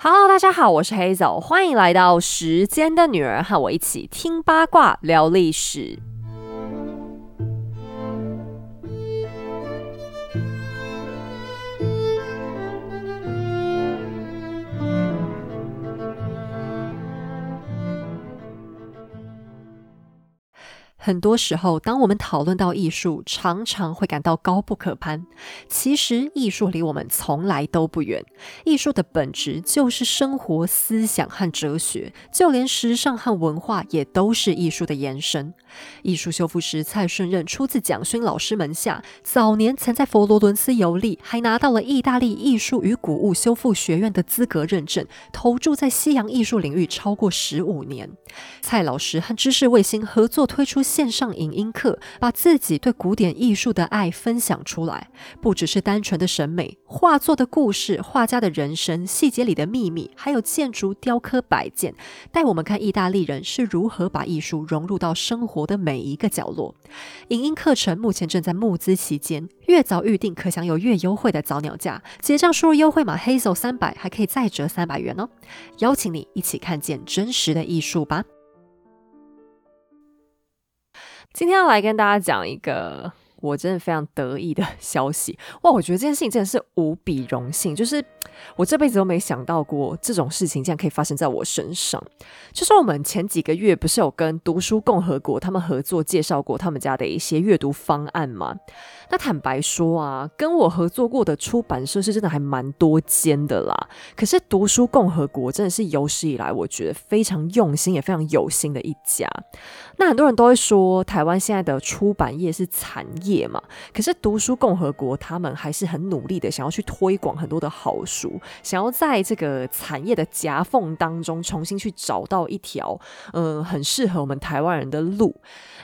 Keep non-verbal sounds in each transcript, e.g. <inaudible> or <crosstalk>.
Hello，大家好，我是 Hazel，欢迎来到时间的女儿，和我一起听八卦聊历史。很多时候，当我们讨论到艺术，常常会感到高不可攀。其实，艺术离我们从来都不远。艺术的本质就是生活、思想和哲学，就连时尚和文化也都是艺术的延伸。艺术修复师蔡顺任出自蒋勋老师门下，早年曾在佛罗伦斯游历，还拿到了意大利艺术与古物修复学院的资格认证，投注在西洋艺术领域超过十五年。蔡老师和知识卫星合作推出。线上影音课，把自己对古典艺术的爱分享出来，不只是单纯的审美，画作的故事、画家的人生、细节里的秘密，还有建筑、雕刻、摆件，带我们看意大利人是如何把艺术融入到生活我的每一个角落。影音课程目前正在募资期间，越早预定可享有越优惠的早鸟价，结账输入优惠码黑手三百，还可以再折三百元哦。邀请你一起看见真实的艺术吧。今天要来跟大家讲一个我真的非常得意的 <laughs> 消息哇！我觉得这件事情真的是无比荣幸，就是我这辈子都没想到过这种事情竟然可以发生在我身上。就是我们前几个月不是有跟读书共和国他们合作介绍过他们家的一些阅读方案吗？那坦白说啊，跟我合作过的出版社是真的还蛮多间的啦。可是读书共和国真的是有史以来我觉得非常用心也非常有心的一家。那很多人都会说台湾现在的出版业是产业嘛？可是读书共和国他们还是很努力的，想要去推广很多的好书，想要在这个产业的夹缝当中重新去找到一条嗯很适合我们台湾人的路。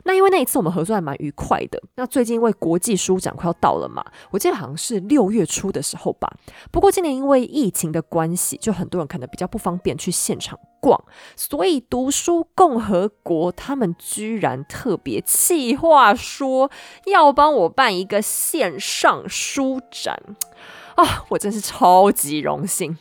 那因为那一次我们合作还蛮愉快的。那最近因为国际书展快要到了嘛，我记得好像是六月初的时候吧。不过今年因为疫情的关系，就很多人可能比较不方便去现场逛，所以读书共和国他们居然特别气话说要帮我办一个线上书展啊！我真是超级荣幸。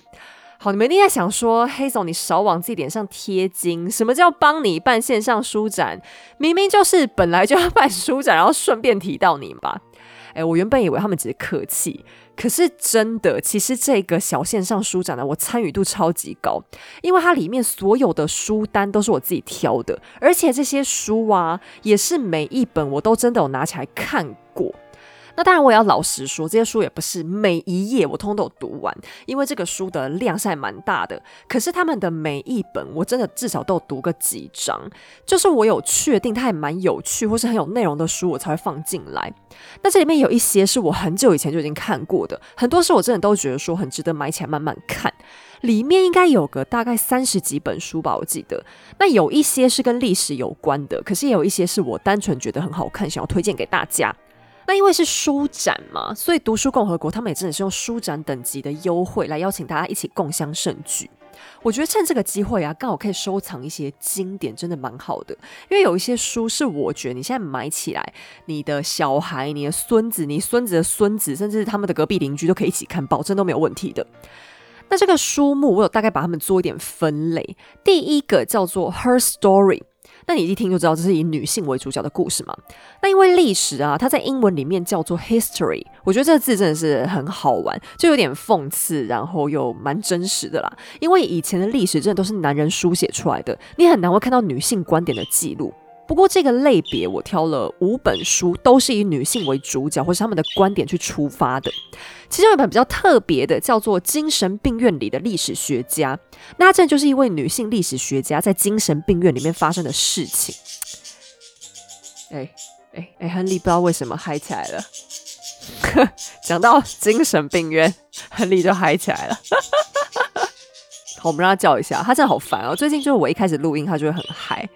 好，你们一定在想说，黑总，你少往自己脸上贴金。什么叫帮你办线上书展？明明就是本来就要办书展，然后顺便提到你吧。<laughs> 哎，我原本以为他们只是客气，可是真的，其实这个小线上书展呢，我参与度超级高，因为它里面所有的书单都是我自己挑的，而且这些书啊，也是每一本我都真的有拿起来看过。那当然，我也要老实说，这些书也不是每一页我通通都有读完，因为这个书的量是还蛮大的。可是他们的每一本，我真的至少都读个几章，就是我有确定它还蛮有趣或是很有内容的书，我才会放进来。那这里面有一些是我很久以前就已经看过的，很多是我真的都觉得说很值得买起来慢慢看。里面应该有个大概三十几本书吧，我记得。那有一些是跟历史有关的，可是也有一些是我单纯觉得很好看，想要推荐给大家。那因为是书展嘛，所以读书共和国他们也真的是用书展等级的优惠来邀请大家一起共襄盛举。我觉得趁这个机会啊，刚好可以收藏一些经典，真的蛮好的。因为有一些书是我觉得你现在买起来，你的小孩、你的孙子、你孙子的孙子，甚至是他们的隔壁邻居都可以一起看，保证都没有问题的。那这个书目我有大概把它们做一点分类，第一个叫做《Her Story》。那你一听就知道这是以女性为主角的故事嘛？那因为历史啊，它在英文里面叫做 history，我觉得这个字真的是很好玩，就有点讽刺，然后又蛮真实的啦。因为以前的历史真的都是男人书写出来的，你很难会看到女性观点的记录。不过这个类别我挑了五本书，都是以女性为主角或是他们的观点去出发的。其中一本比较特别的，叫做《精神病院里的历史学家》。那这就是一位女性历史学家在精神病院里面发生的事情。哎哎哎，亨利不知道为什么嗨起来了。<laughs> 讲到精神病院，亨利就嗨起来了。<laughs> 好，我们让他叫一下，他真的好烦哦。最近就是我一开始录音，他就会很嗨。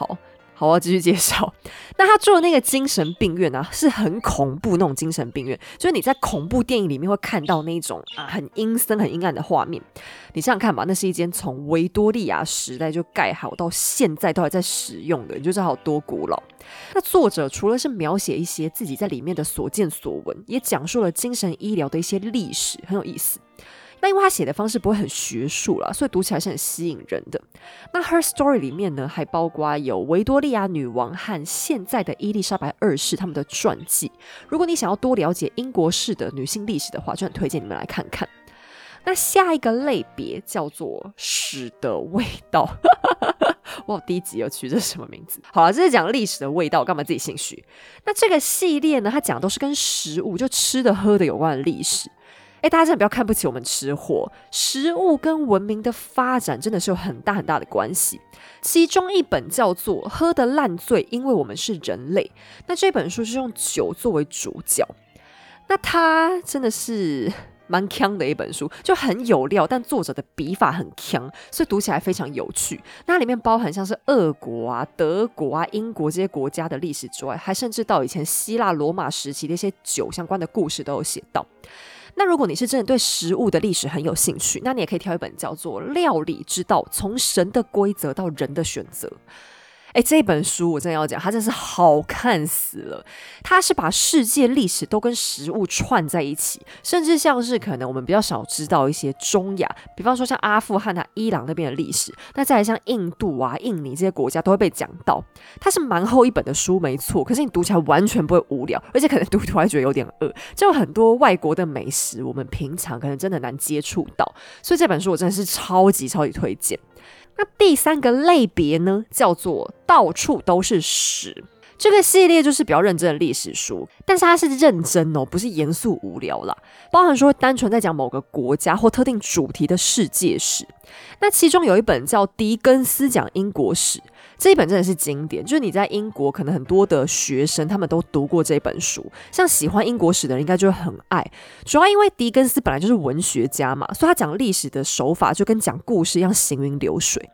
好好，我要继续介绍。那他住的那个精神病院呢，是很恐怖那种精神病院，就是你在恐怖电影里面会看到那种啊很阴森、很阴暗的画面。你想想看吧，那是一间从维多利亚时代就盖好到现在都还在使用的，你就知道有多古老。那作者除了是描写一些自己在里面的所见所闻，也讲述了精神医疗的一些历史，很有意思。那因为他写的方式不会很学术了，所以读起来是很吸引人的。那 Her Story 里面呢，还包括有维多利亚女王和现在的伊丽莎白二世他们的传记。如果你想要多了解英国式的女性历史的话，就很推荐你们来看看。那下一个类别叫做屎的味道。<laughs> 哇，第一集有取这什么名字？好了，这是讲历史的味道，干嘛自己心虚？那这个系列呢，它讲都是跟食物，就吃的喝的有关的历史。哎，大家真的不要看不起我们吃货，食物跟文明的发展真的是有很大很大的关系。其中一本叫做《喝的烂醉》，因为我们是人类。那这本书是用酒作为主角，那它真的是。蛮强的一本书，就很有料，但作者的笔法很强，所以读起来非常有趣。那里面包含像是俄国啊、德国啊、英国这些国家的历史之外，还甚至到以前希腊、罗马时期的一些酒相关的故事都有写到。那如果你是真的对食物的历史很有兴趣，那你也可以挑一本叫做《料理之道：从神的规则到人的选择》。哎，这本书我真的要讲，它真是好看死了。它是把世界历史都跟食物串在一起，甚至像是可能我们比较少知道一些中亚，比方说像阿富汗啊、伊朗那边的历史，那再来像印度啊、印尼这些国家都会被讲到。它是蛮厚一本的书，没错，可是你读起来完全不会无聊，而且可能读读还觉得有点饿。就很多外国的美食，我们平常可能真的难接触到，所以这本书我真的是超级超级推荐。那第三个类别呢，叫做到处都是屎。这个系列就是比较认真的历史书，但是它是认真哦，不是严肃无聊啦。包含说单纯在讲某个国家或特定主题的世界史。那其中有一本叫《狄更斯讲英国史》。这一本真的是经典，就是你在英国可能很多的学生他们都读过这本书，像喜欢英国史的人应该就会很爱。主要因为狄更斯本来就是文学家嘛，所以他讲历史的手法就跟讲故事一样行云流水。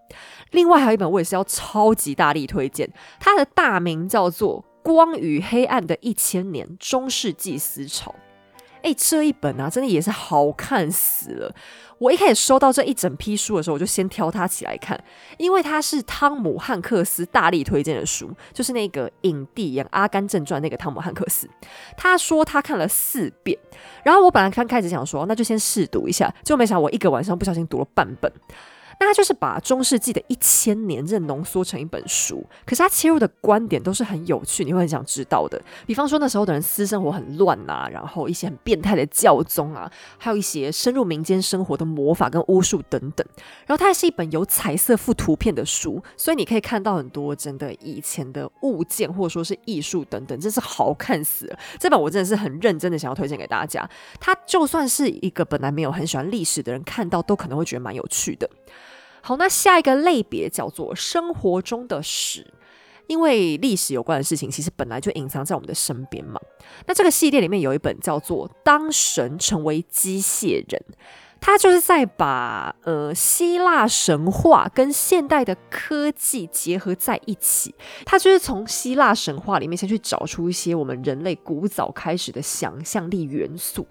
另外还有一本我也是要超级大力推荐，它的大名叫做《光与黑暗的一千年：中世纪思潮》。哎，这一本啊，真的也是好看死了。我一开始收到这一整批书的时候，我就先挑它起来看，因为它是汤姆汉克斯大力推荐的书，就是那个影帝演《阿甘正传》那个汤姆汉克斯。他说他看了四遍，然后我本来刚开始想说，那就先试读一下，就没想我一个晚上不小心读了半本。那他就是把中世纪的一千年这浓缩成一本书，可是他切入的观点都是很有趣，你会很想知道的。比方说那时候的人私生活很乱啊，然后一些很变态的教宗啊，还有一些深入民间生活的魔法跟巫术等等。然后它还是一本有彩色附图片的书，所以你可以看到很多真的以前的物件或者说是艺术等等，真是好看死了。这本我真的是很认真的想要推荐给大家，它就算是一个本来没有很喜欢历史的人看到，都可能会觉得蛮有趣的。好，那下一个类别叫做生活中的史，因为历史有关的事情其实本来就隐藏在我们的身边嘛。那这个系列里面有一本叫做《当神成为机械人》，它就是在把呃希腊神话跟现代的科技结合在一起。它就是从希腊神话里面先去找出一些我们人类古早开始的想象力元素。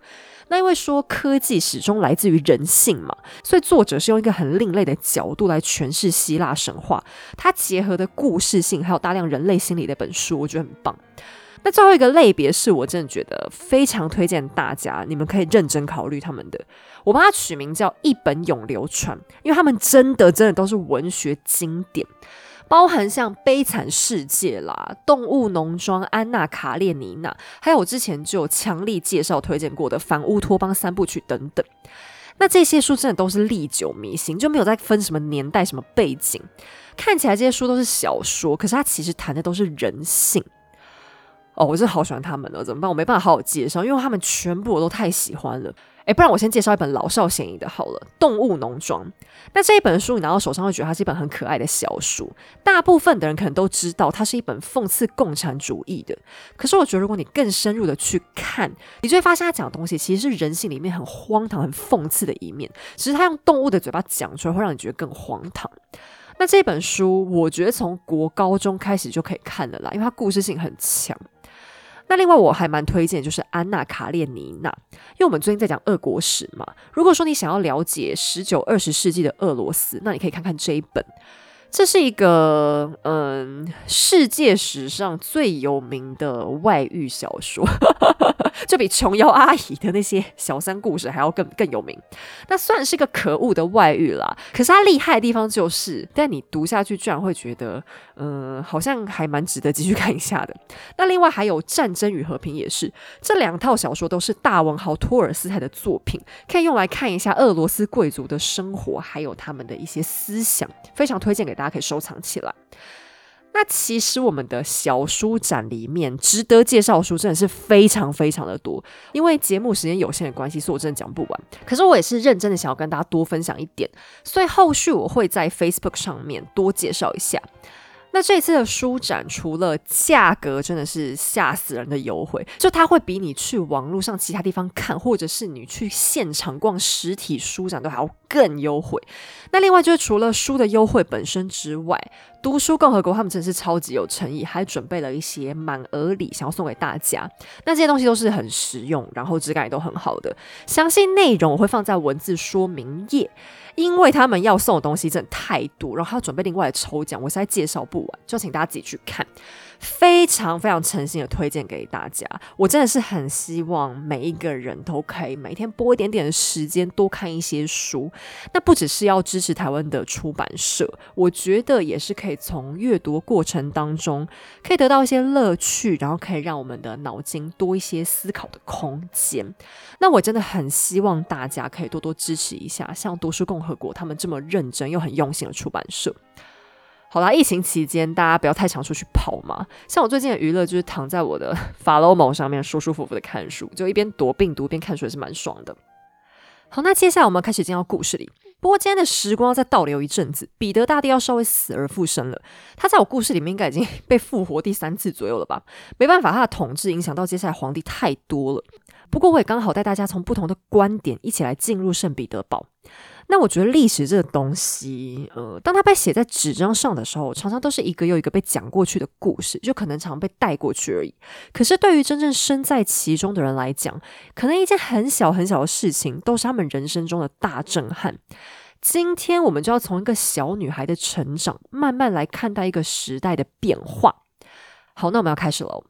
那因为说科技始终来自于人性嘛，所以作者是用一个很另类的角度来诠释希腊神话。它结合的故事性还有大量人类心理的本书，我觉得很棒。那最后一个类别是我真的觉得非常推荐大家，你们可以认真考虑他们的。我帮他取名叫一本永流传，因为他们真的真的都是文学经典。包含像《悲惨世界》啦，《动物农庄》、《安娜卡列尼娜》，还有我之前就强力介绍推荐过的《反乌托邦三部曲》等等。那这些书真的都是历久弥新，就没有在分什么年代、什么背景。看起来这些书都是小说，可是它其实谈的都是人性。哦，我真的好喜欢他们了，怎么办？我没办法好好介绍，因为他们全部我都太喜欢了。哎，不然我先介绍一本老少咸宜的好了，《动物农庄》。那这一本书你拿到手上会觉得它是一本很可爱的小书，大部分的人可能都知道它是一本讽刺共产主义的。可是我觉得如果你更深入的去看，你就会发现他讲的东西其实是人性里面很荒唐、很讽刺的一面，只是他用动物的嘴巴讲出来，会让你觉得更荒唐。那这本书我觉得从国高中开始就可以看了啦，因为它故事性很强。那另外我还蛮推荐，就是《安娜卡列尼娜》，因为我们最近在讲俄国史嘛。如果说你想要了解十九、二十世纪的俄罗斯，那你可以看看这一本。这是一个嗯，世界史上最有名的外遇小说。就比琼瑶阿姨的那些小三故事还要更更有名。那算是个可恶的外遇啦，可是它厉害的地方就是，但你读下去居然会觉得，嗯，好像还蛮值得继续看一下的。那另外还有《战争与和平》也是，这两套小说都是大文豪托尔斯泰的作品，可以用来看一下俄罗斯贵族的生活，还有他们的一些思想，非常推荐给大家，可以收藏起来。那其实我们的小书展里面值得介绍书真的是非常非常的多，因为节目时间有限的关系，所以我真的讲不完。可是我也是认真的想要跟大家多分享一点，所以后续我会在 Facebook 上面多介绍一下。那这次的书展，除了价格真的是吓死人的优惠，就它会比你去网络上其他地方看，或者是你去现场逛实体书展都还要更优惠。那另外就是除了书的优惠本身之外，读书共和国他们真的是超级有诚意，还准备了一些满额礼想要送给大家。那这些东西都是很实用，然后质感也都很好的。详细内容我会放在文字说明页。因为他们要送的东西真的太多，然后还要准备另外的抽奖，我实在介绍不就请大家自己去看。非常非常诚心的推荐给大家，我真的是很希望每一个人都可以每天拨一点点的时间多看一些书。那不只是要支持台湾的出版社，我觉得也是可以从阅读过程当中可以得到一些乐趣，然后可以让我们的脑筋多一些思考的空间。那我真的很希望大家可以多多支持一下，像读书共和国他们这么认真又很用心的出版社。好啦，疫情期间大家不要太常出去跑嘛。像我最近的娱乐就是躺在我的 <laughs> 法罗某上面舒舒服服的看书，就一边躲病毒边看书也是蛮爽的。好，那接下来我们开始进到故事里。不过今天的时光要再倒流一阵子，彼得大帝要稍微死而复生了。他在我故事里面应该已经被复活第三次左右了吧？没办法，他的统治影响到接下来皇帝太多了。不过我也刚好带大家从不同的观点一起来进入圣彼得堡。那我觉得历史这个东西，呃，当它被写在纸张上的时候，常常都是一个又一个被讲过去的故事，就可能常被带过去而已。可是对于真正身在其中的人来讲，可能一件很小很小的事情，都是他们人生中的大震撼。今天我们就要从一个小女孩的成长，慢慢来看待一个时代的变化。好，那我们要开始喽。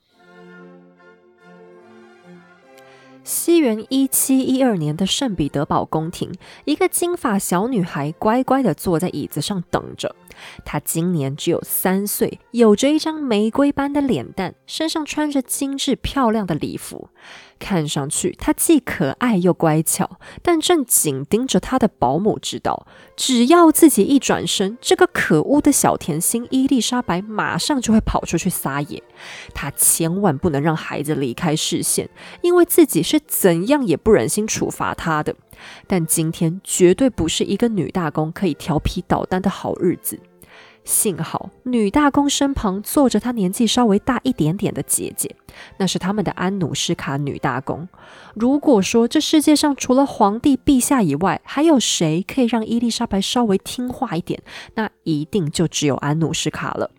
西元一七一二年的圣彼得堡宫廷，一个金发小女孩乖乖的坐在椅子上等着。她今年只有三岁，有着一张玫瑰般的脸蛋，身上穿着精致漂亮的礼服。看上去她既可爱又乖巧，但正紧盯着她的保姆知道，只要自己一转身，这个可恶的小甜心伊丽莎白马上就会跑出去撒野。她千万不能让孩子离开视线，因为自己是怎样也不忍心处罚他的。但今天绝对不是一个女大公可以调皮捣蛋的好日子。幸好女大公身旁坐着她年纪稍微大一点点的姐姐，那是他们的安努斯卡女大公。如果说这世界上除了皇帝陛下以外，还有谁可以让伊丽莎白稍微听话一点，那一定就只有安努斯卡了。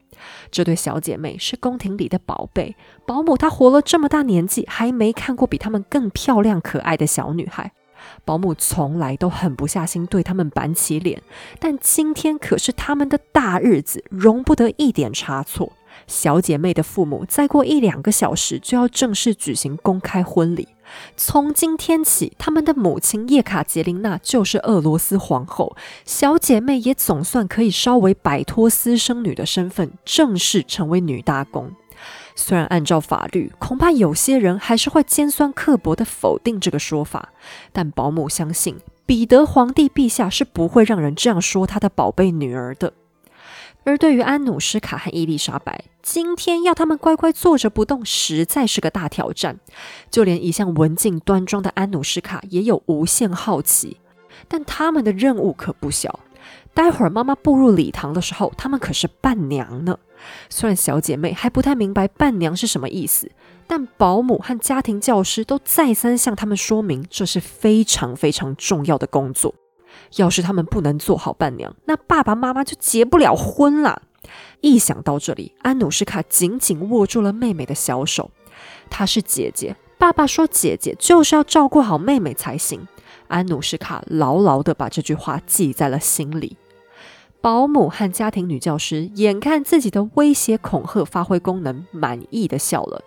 这对小姐妹是宫廷里的宝贝，保姆她活了这么大年纪，还没看过比她们更漂亮可爱的小女孩。保姆从来都狠不下心对他们板起脸，但今天可是他们的大日子，容不得一点差错。小姐妹的父母再过一两个小时就要正式举行公开婚礼，从今天起，他们的母亲叶卡捷琳娜就是俄罗斯皇后，小姐妹也总算可以稍微摆脱私生女的身份，正式成为女大公。虽然按照法律，恐怕有些人还是会尖酸刻薄的否定这个说法，但保姆相信彼得皇帝陛下是不会让人这样说他的宝贝女儿的。而对于安努斯卡和伊丽莎白，今天要他们乖乖坐着不动，实在是个大挑战。就连一向文静端庄的安努斯卡也有无限好奇，但他们的任务可不小。待会儿妈妈步入礼堂的时候，他们可是伴娘呢。虽然小姐妹还不太明白伴娘是什么意思，但保姆和家庭教师都再三向他们说明，这是非常非常重要的工作。要是他们不能做好伴娘，那爸爸妈妈就结不了婚了。一想到这里，安努斯卡紧紧握住了妹妹的小手。她是姐姐，爸爸说姐姐就是要照顾好妹妹才行。安努斯卡牢牢地把这句话记在了心里。保姆和家庭女教师眼看自己的威胁恐吓发挥功能，满意的笑了。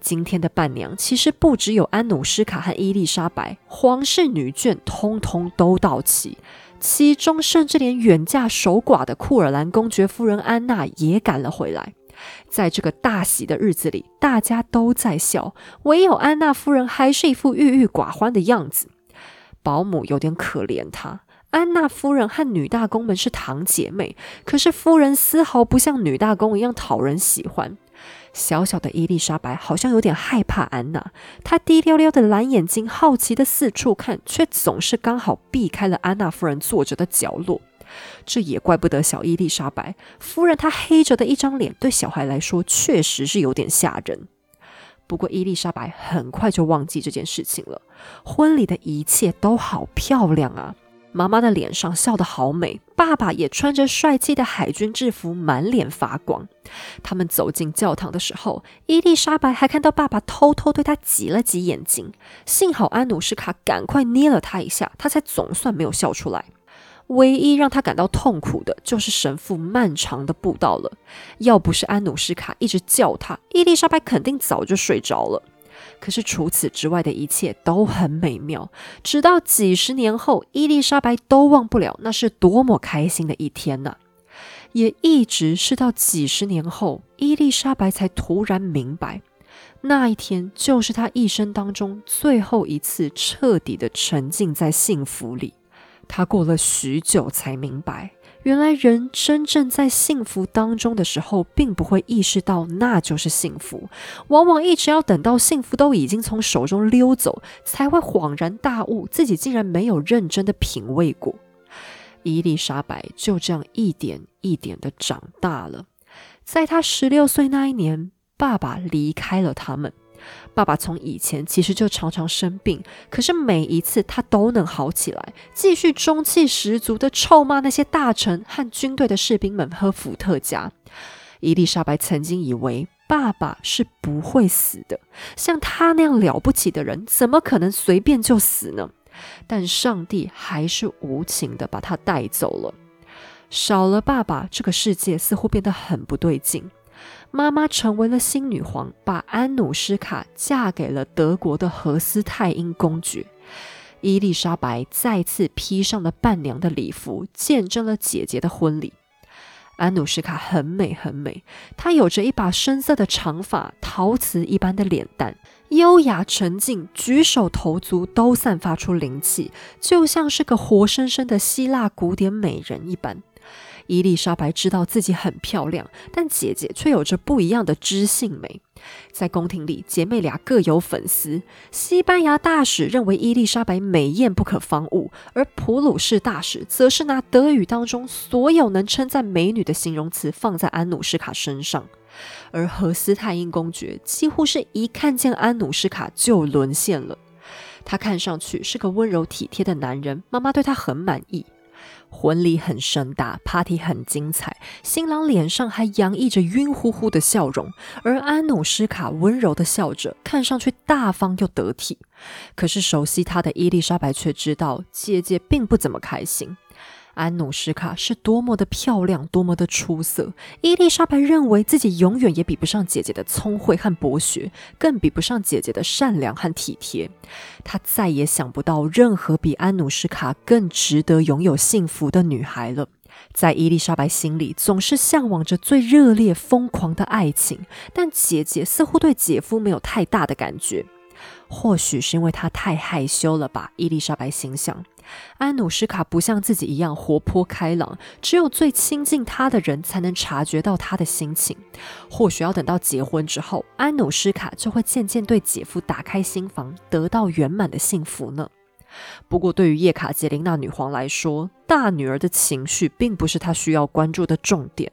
今天的伴娘其实不只有安努斯卡和伊丽莎白，皇室女眷通通都到齐，其中甚至连远嫁守寡的库尔兰公爵夫人安娜也赶了回来。在这个大喜的日子里，大家都在笑，唯有安娜夫人还是一副郁郁寡欢的样子。保姆有点可怜她。安娜夫人和女大公们是堂姐妹，可是夫人丝毫不像女大公一样讨人喜欢。小小的伊丽莎白好像有点害怕安娜，她低溜溜的蓝眼睛好奇的四处看，却总是刚好避开了安娜夫人坐着的角落。这也怪不得小伊丽莎白夫人，她黑着的一张脸，对小孩来说确实是有点吓人。不过伊丽莎白很快就忘记这件事情了。婚礼的一切都好漂亮啊！妈妈的脸上笑得好美，爸爸也穿着帅气的海军制服，满脸发光。他们走进教堂的时候，伊丽莎白还看到爸爸偷偷对他挤了挤眼睛。幸好安努什卡赶快捏了他一下，他才总算没有笑出来。唯一让他感到痛苦的就是神父漫长的步道了。要不是安努什卡一直叫他，伊丽莎白肯定早就睡着了。可是除此之外的一切都很美妙，直到几十年后，伊丽莎白都忘不了那是多么开心的一天呢。也一直是到几十年后，伊丽莎白才突然明白，那一天就是她一生当中最后一次彻底的沉浸在幸福里。她过了许久才明白。原来人真正在幸福当中的时候，并不会意识到那就是幸福，往往一直要等到幸福都已经从手中溜走，才会恍然大悟，自己竟然没有认真的品味过。伊丽莎白就这样一点一点的长大了，在她十六岁那一年，爸爸离开了他们。爸爸从以前其实就常常生病，可是每一次他都能好起来，继续中气十足的臭骂那些大臣和军队的士兵们和伏特加。伊丽莎白曾经以为爸爸是不会死的，像他那样了不起的人，怎么可能随便就死呢？但上帝还是无情的把他带走了。少了爸爸，这个世界似乎变得很不对劲。妈妈成为了新女皇，把安努施卡嫁给了德国的荷斯泰因公爵。伊丽莎白再次披上了伴娘的礼服，见证了姐姐的婚礼。安努斯卡很美很美，她有着一把深色的长发，陶瓷一般的脸蛋，优雅沉静，举手投足都散发出灵气，就像是个活生生的希腊古典美人一般。伊丽莎白知道自己很漂亮，但姐姐却有着不一样的知性美。在宫廷里，姐妹俩各有粉丝。西班牙大使认为伊丽莎白美艳不可方物，而普鲁士大使则是拿德语当中所有能称赞美女的形容词放在安努施卡身上。而何斯泰因公爵几乎是一看见安努施卡就沦陷了。他看上去是个温柔体贴的男人，妈妈对他很满意。婚礼很盛大，party 很精彩，新郎脸上还洋溢着晕乎乎的笑容，而安努斯卡温柔的笑着，看上去大方又得体。可是熟悉他的伊丽莎白却知道，姐姐并不怎么开心。安努施卡是多么的漂亮，多么的出色。伊丽莎白认为自己永远也比不上姐姐的聪慧和博学，更比不上姐姐的善良和体贴。她再也想不到任何比安努施卡更值得拥有幸福的女孩了。在伊丽莎白心里，总是向往着最热烈、疯狂的爱情，但姐姐似乎对姐夫没有太大的感觉。或许是因为她太害羞了吧？伊丽莎白心想。安努斯卡不像自己一样活泼开朗，只有最亲近他的人才能察觉到他的心情。或许要等到结婚之后，安努斯卡就会渐渐对姐夫打开心房，得到圆满的幸福呢。不过，对于叶卡捷琳娜女皇来说，大女儿的情绪并不是她需要关注的重点。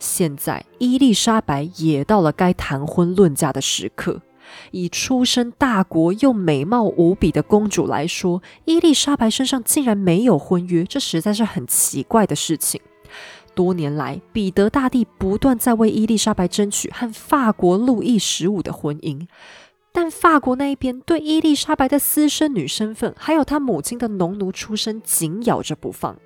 现在，伊丽莎白也到了该谈婚论嫁的时刻。以出身大国又美貌无比的公主来说，伊丽莎白身上竟然没有婚约，这实在是很奇怪的事情。多年来，彼得大帝不断在为伊丽莎白争取和法国路易十五的婚姻，但法国那一边对伊丽莎白的私生女身份，还有她母亲的农奴出身紧咬着不放。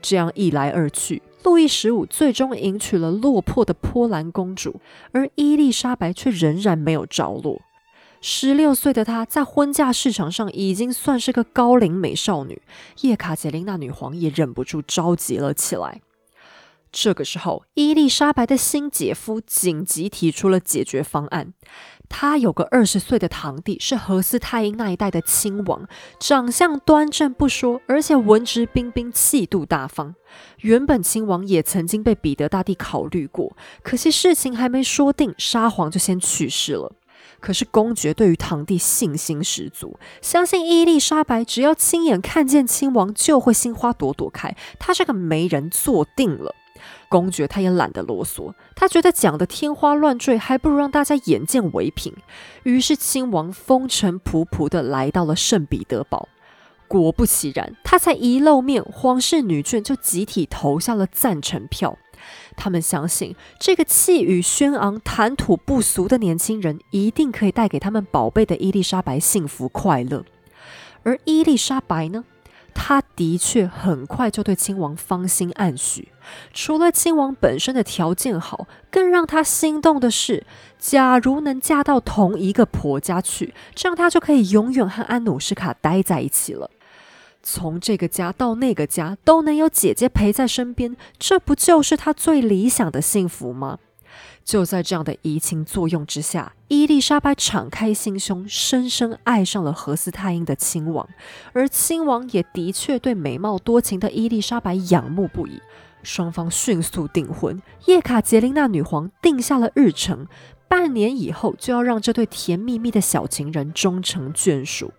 这样一来二去，路易十五最终迎娶了落魄的波兰公主，而伊丽莎白却仍然没有着落。十六岁的她在婚嫁市场上已经算是个高龄美少女，叶卡捷琳娜女皇也忍不住着急了起来。这个时候，伊丽莎白的新姐夫紧急提出了解决方案。他有个二十岁的堂弟，是荷斯泰因那一代的亲王，长相端正不说，而且文质彬彬，气度大方。原本亲王也曾经被彼得大帝考虑过，可惜事情还没说定，沙皇就先去世了。可是公爵对于堂弟信心十足，相信伊丽莎白只要亲眼看见亲王，就会心花朵朵开。他这个媒人做定了。公爵他也懒得啰嗦，他觉得讲的天花乱坠，还不如让大家眼见为凭。于是亲王风尘仆仆的来到了圣彼得堡。果不其然，他才一露面，皇室女眷就集体投下了赞成票。他们相信这个气宇轩昂、谈吐不俗的年轻人，一定可以带给他们宝贝的伊丽莎白幸福快乐。而伊丽莎白呢？他的确很快就对亲王芳心暗许。除了亲王本身的条件好，更让他心动的是，假如能嫁到同一个婆家去，这样他就可以永远和安努什卡待在一起了。从这个家到那个家，都能有姐姐陪在身边，这不就是他最理想的幸福吗？就在这样的移情作用之下，伊丽莎白敞开心胸，深深爱上了何斯泰因的亲王，而亲王也的确对美貌多情的伊丽莎白仰慕不已。双方迅速订婚，叶卡捷琳娜女皇定下了日程，半年以后就要让这对甜蜜蜜的小情人终成眷属。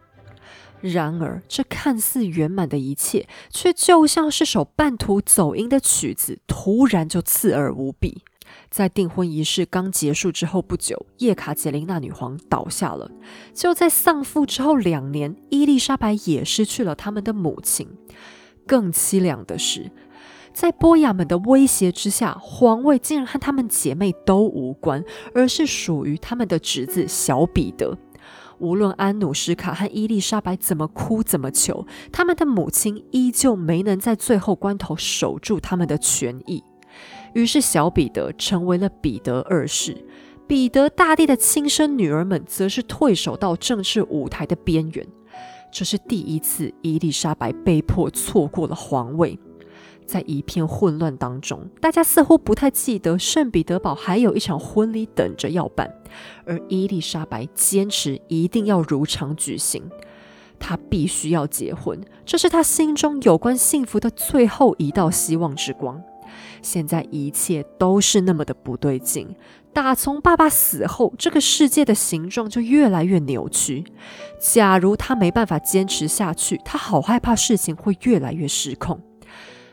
然而，这看似圆满的一切，却就像是首半途走音的曲子，突然就刺耳无比。在订婚仪式刚结束之后不久，叶卡捷琳娜女皇倒下了。就在丧父之后两年，伊丽莎白也失去了他们的母亲。更凄凉的是，在波雅们的威胁之下，皇位竟然和他们姐妹都无关，而是属于他们的侄子小彼得。无论安努什卡和伊丽莎白怎么哭怎么求，他们的母亲依旧没能在最后关头守住他们的权益。于是，小彼得成为了彼得二世，彼得大帝的亲生女儿们则是退守到政治舞台的边缘。这是第一次伊丽莎白被迫错过了皇位。在一片混乱当中，大家似乎不太记得圣彼得堡还有一场婚礼等着要办，而伊丽莎白坚持一定要如常举行，她必须要结婚，这是她心中有关幸福的最后一道希望之光。现在一切都是那么的不对劲。打从爸爸死后，这个世界的形状就越来越扭曲。假如他没办法坚持下去，他好害怕事情会越来越失控。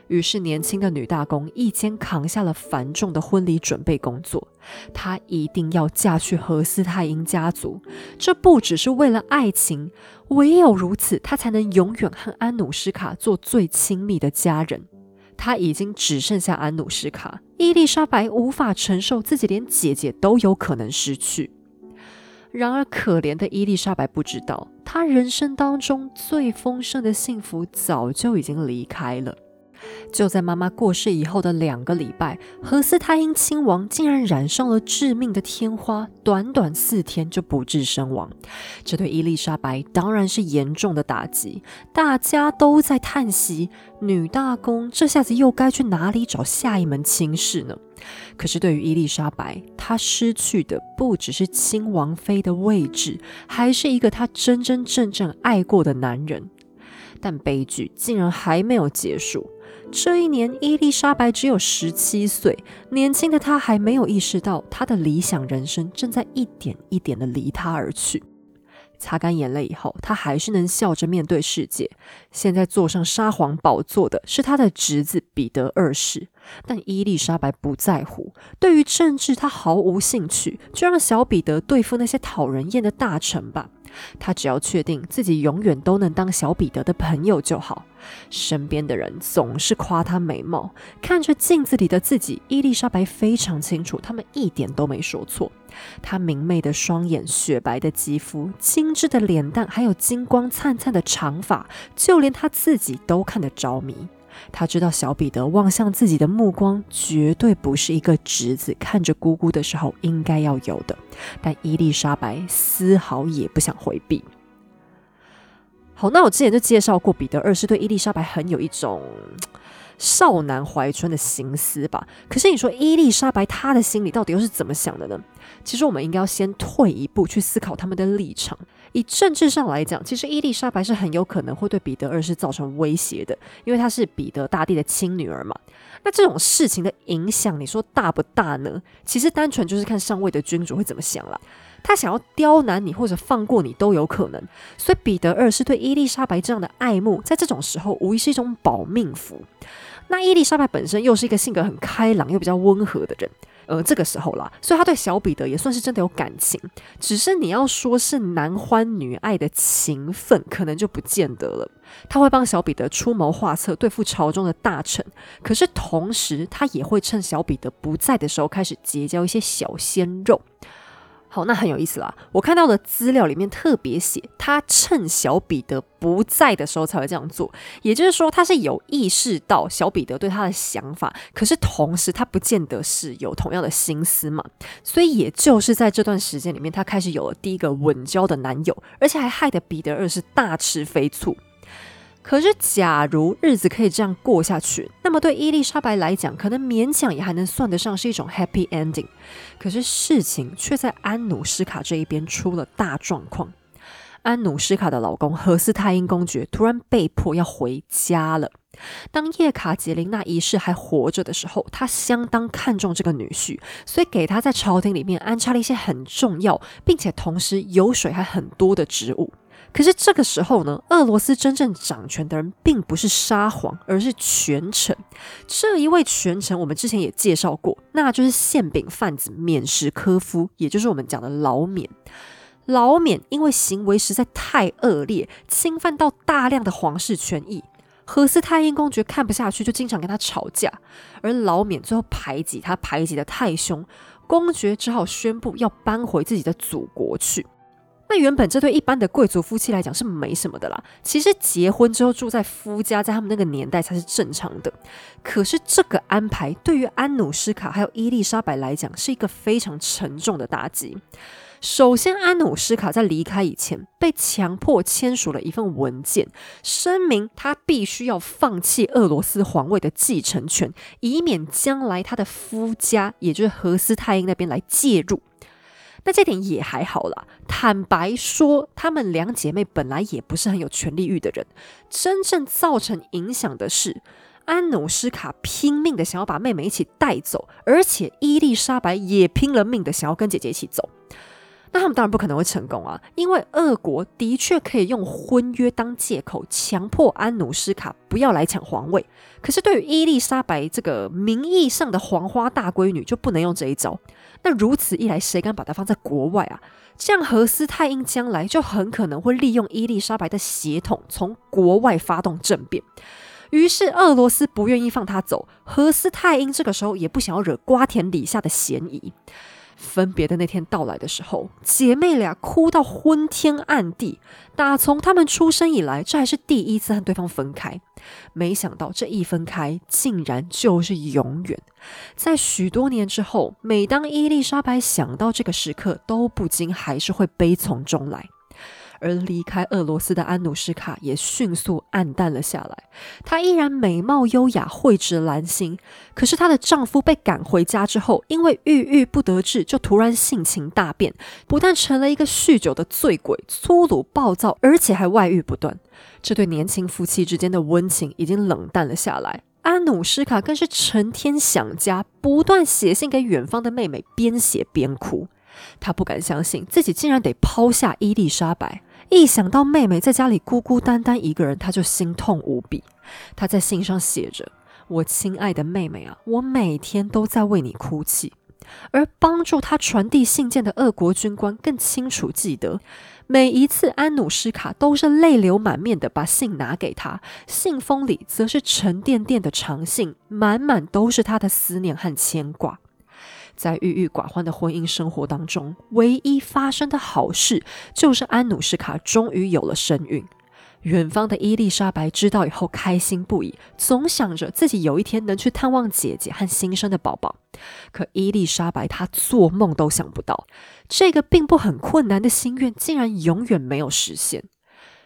于是，年轻的女大公一肩扛下了繁重的婚礼准备工作。她一定要嫁去何斯泰因家族，这不只是为了爱情，唯有如此，她才能永远和安努什卡做最亲密的家人。他已经只剩下安努什卡，伊丽莎白无法承受自己连姐姐都有可能失去。然而，可怜的伊丽莎白不知道，她人生当中最丰盛的幸福早就已经离开了。就在妈妈过世以后的两个礼拜，何斯泰因亲王竟然染上了致命的天花，短短四天就不治身亡。这对伊丽莎白当然是严重的打击，大家都在叹息：女大公这下子又该去哪里找下一门亲事呢？可是对于伊丽莎白，她失去的不只是亲王妃的位置，还是一个她真真正正爱过的男人。但悲剧竟然还没有结束。这一年，伊丽莎白只有十七岁，年轻的她还没有意识到，她的理想人生正在一点一点的离她而去。擦干眼泪以后，她还是能笑着面对世界。现在坐上沙皇宝座的是他的侄子彼得二世，但伊丽莎白不在乎，对于政治她毫无兴趣，就让小彼得对付那些讨人厌的大臣吧。他只要确定自己永远都能当小彼得的朋友就好。身边的人总是夸他美貌，看着镜子里的自己，伊丽莎白非常清楚，他们一点都没说错。她明媚的双眼、雪白的肌肤、精致的脸蛋，还有金光灿灿的长发，就连她自己都看得着迷。他知道小彼得望向自己的目光绝对不是一个侄子看着姑姑的时候应该要有的，但伊丽莎白丝毫也不想回避。好，那我之前就介绍过，彼得二世对伊丽莎白很有一种少男怀春的心思吧。可是你说伊丽莎白她的心里到底又是怎么想的呢？其实我们应该要先退一步去思考他们的立场。以政治上来讲，其实伊丽莎白是很有可能会对彼得二世造成威胁的，因为她是彼得大帝的亲女儿嘛。那这种事情的影响，你说大不大呢？其实单纯就是看上位的君主会怎么想了。他想要刁难你或者放过你都有可能。所以彼得二世对伊丽莎白这样的爱慕，在这种时候无疑是一种保命符。那伊丽莎白本身又是一个性格很开朗又比较温和的人。呃，这个时候啦，所以他对小彼得也算是真的有感情，只是你要说是男欢女爱的情分，可能就不见得了。他会帮小彼得出谋划策，对付朝中的大臣，可是同时他也会趁小彼得不在的时候，开始结交一些小鲜肉。好，那很有意思啦。我看到的资料里面特别写，他趁小彼得不在的时候才会这样做，也就是说，他是有意识到小彼得对他的想法，可是同时他不见得是有同样的心思嘛。所以也就是在这段时间里面，他开始有了第一个稳交的男友，而且还害得彼得二世大吃飞醋。可是，假如日子可以这样过下去，那么对伊丽莎白来讲，可能勉强也还能算得上是一种 happy ending。可是事情却在安努斯卡这一边出了大状况。安努斯卡的老公何斯泰因公爵突然被迫要回家了。当叶卡捷琳娜一世还活着的时候，他相当看重这个女婿，所以给他在朝廷里面安插了一些很重要，并且同时油水还很多的职务。可是这个时候呢，俄罗斯真正掌权的人并不是沙皇，而是权臣。这一位权臣，我们之前也介绍过，那就是馅饼贩子缅什科夫，也就是我们讲的老缅。老缅因为行为实在太恶劣，侵犯到大量的皇室权益，何斯泰因公爵看不下去，就经常跟他吵架。而老缅最后排挤他，排挤的太凶，公爵只好宣布要搬回自己的祖国去。那原本这对一般的贵族夫妻来讲是没什么的啦。其实结婚之后住在夫家，在他们那个年代才是正常的。可是这个安排对于安努斯卡还有伊丽莎白来讲是一个非常沉重的打击。首先，安努斯卡在离开以前被强迫签署了一份文件，声明他必须要放弃俄罗斯皇位的继承权，以免将来他的夫家，也就是荷斯泰因那边来介入。那这点也还好啦。坦白说，她们两姐妹本来也不是很有权力欲的人。真正造成影响的是，安努斯卡拼命的想要把妹妹一起带走，而且伊丽莎白也拼了命的想要跟姐姐一起走。那他们当然不可能会成功啊，因为俄国的确可以用婚约当借口，强迫安努斯卡不要来抢皇位。可是对于伊丽莎白这个名义上的黄花大闺女，就不能用这一招。那如此一来，谁敢把它放在国外啊？这样何斯泰因将来就很可能会利用伊丽莎白的血统，从国外发动政变。于是俄罗斯不愿意放他走，何斯泰因这个时候也不想要惹瓜田李下的嫌疑。分别的那天到来的时候，姐妹俩哭到昏天暗地。打从她们出生以来，这还是第一次和对方分开。没想到这一分开，竟然就是永远。在许多年之后，每当伊丽莎白想到这个时刻，都不禁还是会悲从中来。而离开俄罗斯的安努斯卡也迅速暗淡了下来。她依然美貌优雅，蕙质兰心。可是她的丈夫被赶回家之后，因为郁郁不得志，就突然性情大变，不但成了一个酗酒的醉鬼，粗鲁暴躁，而且还外遇不断。这对年轻夫妻之间的温情已经冷淡了下来。安努斯卡更是成天想家，不断写信给远方的妹妹，边写边哭。她不敢相信自己竟然得抛下伊丽莎白。一想到妹妹在家里孤孤单单一个人，他就心痛无比。他在信上写着：“我亲爱的妹妹啊，我每天都在为你哭泣。”而帮助他传递信件的俄国军官更清楚记得，每一次安努斯卡都是泪流满面的把信拿给他，信封里则是沉甸甸的长信，满满都是他的思念和牵挂。在郁郁寡欢的婚姻生活当中，唯一发生的好事就是安努斯卡终于有了身孕。远方的伊丽莎白知道以后开心不已，总想着自己有一天能去探望姐姐和新生的宝宝。可伊丽莎白她做梦都想不到，这个并不很困难的心愿竟然永远没有实现。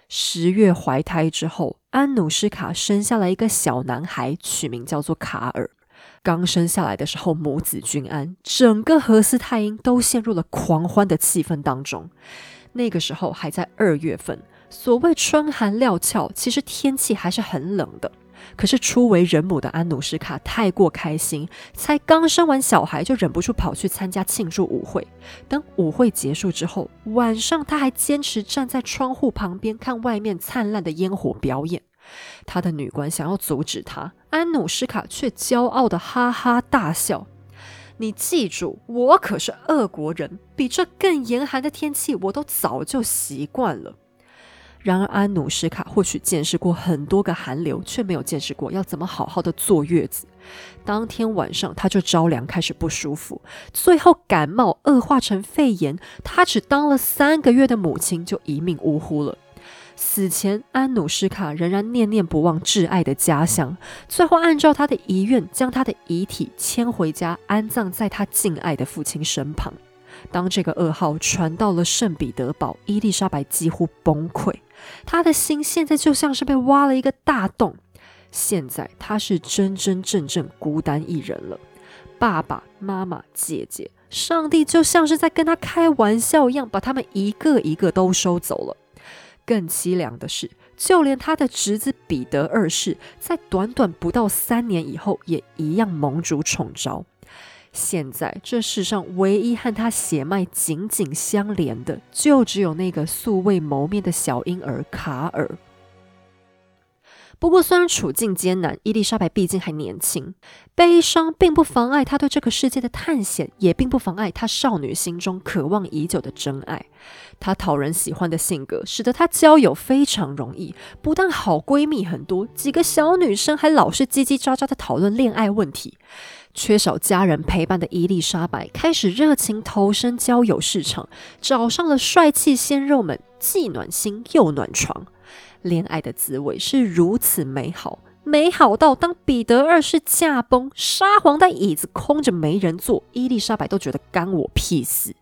十月怀胎之后，安努斯卡生下了一个小男孩，取名叫做卡尔。刚生下来的时候，母子均安，整个荷斯泰因都陷入了狂欢的气氛当中。那个时候还在二月份。所谓春寒料峭，其实天气还是很冷的。可是初为人母的安努什卡太过开心，才刚生完小孩就忍不住跑去参加庆祝舞会。等舞会结束之后，晚上他还坚持站在窗户旁边看外面灿烂的烟火表演。他的女官想要阻止他，安努什卡却骄傲的哈哈大笑：“你记住，我可是俄国人，比这更严寒的天气我都早就习惯了。”然而，安努什卡或许见识过很多个寒流，却没有见识过要怎么好好的坐月子。当天晚上，她就着凉，开始不舒服，最后感冒恶化成肺炎。她只当了三个月的母亲，就一命呜呼了。死前，安努什卡仍然念念不忘挚爱的家乡，最后按照他的遗愿，将他的遗体迁回家，安葬在他敬爱的父亲身旁。当这个噩耗传到了圣彼得堡，伊丽莎白几乎崩溃。她的心现在就像是被挖了一个大洞。现在她是真真正正孤单一人了。爸爸妈妈、姐姐，上帝就像是在跟她开玩笑一样，把他们一个一个都收走了。更凄凉的是，就连他的侄子彼得二世，在短短不到三年以后，也一样蒙主宠召。现在这世上唯一和他血脉紧紧相连的，就只有那个素未谋面的小婴儿卡尔。不过，虽然处境艰难，伊丽莎白毕竟还年轻，悲伤并不妨碍她对这个世界的探险，也并不妨碍她少女心中渴望已久的真爱。她讨人喜欢的性格，使得她交友非常容易，不但好闺蜜很多，几个小女生还老是叽叽喳喳的讨论恋爱问题。缺少家人陪伴的伊丽莎白开始热情投身交友市场，找上了帅气鲜肉们，既暖心又暖床。恋爱的滋味是如此美好，美好到当彼得二世驾崩，沙皇的椅子空着没人坐，伊丽莎白都觉得干我屁事。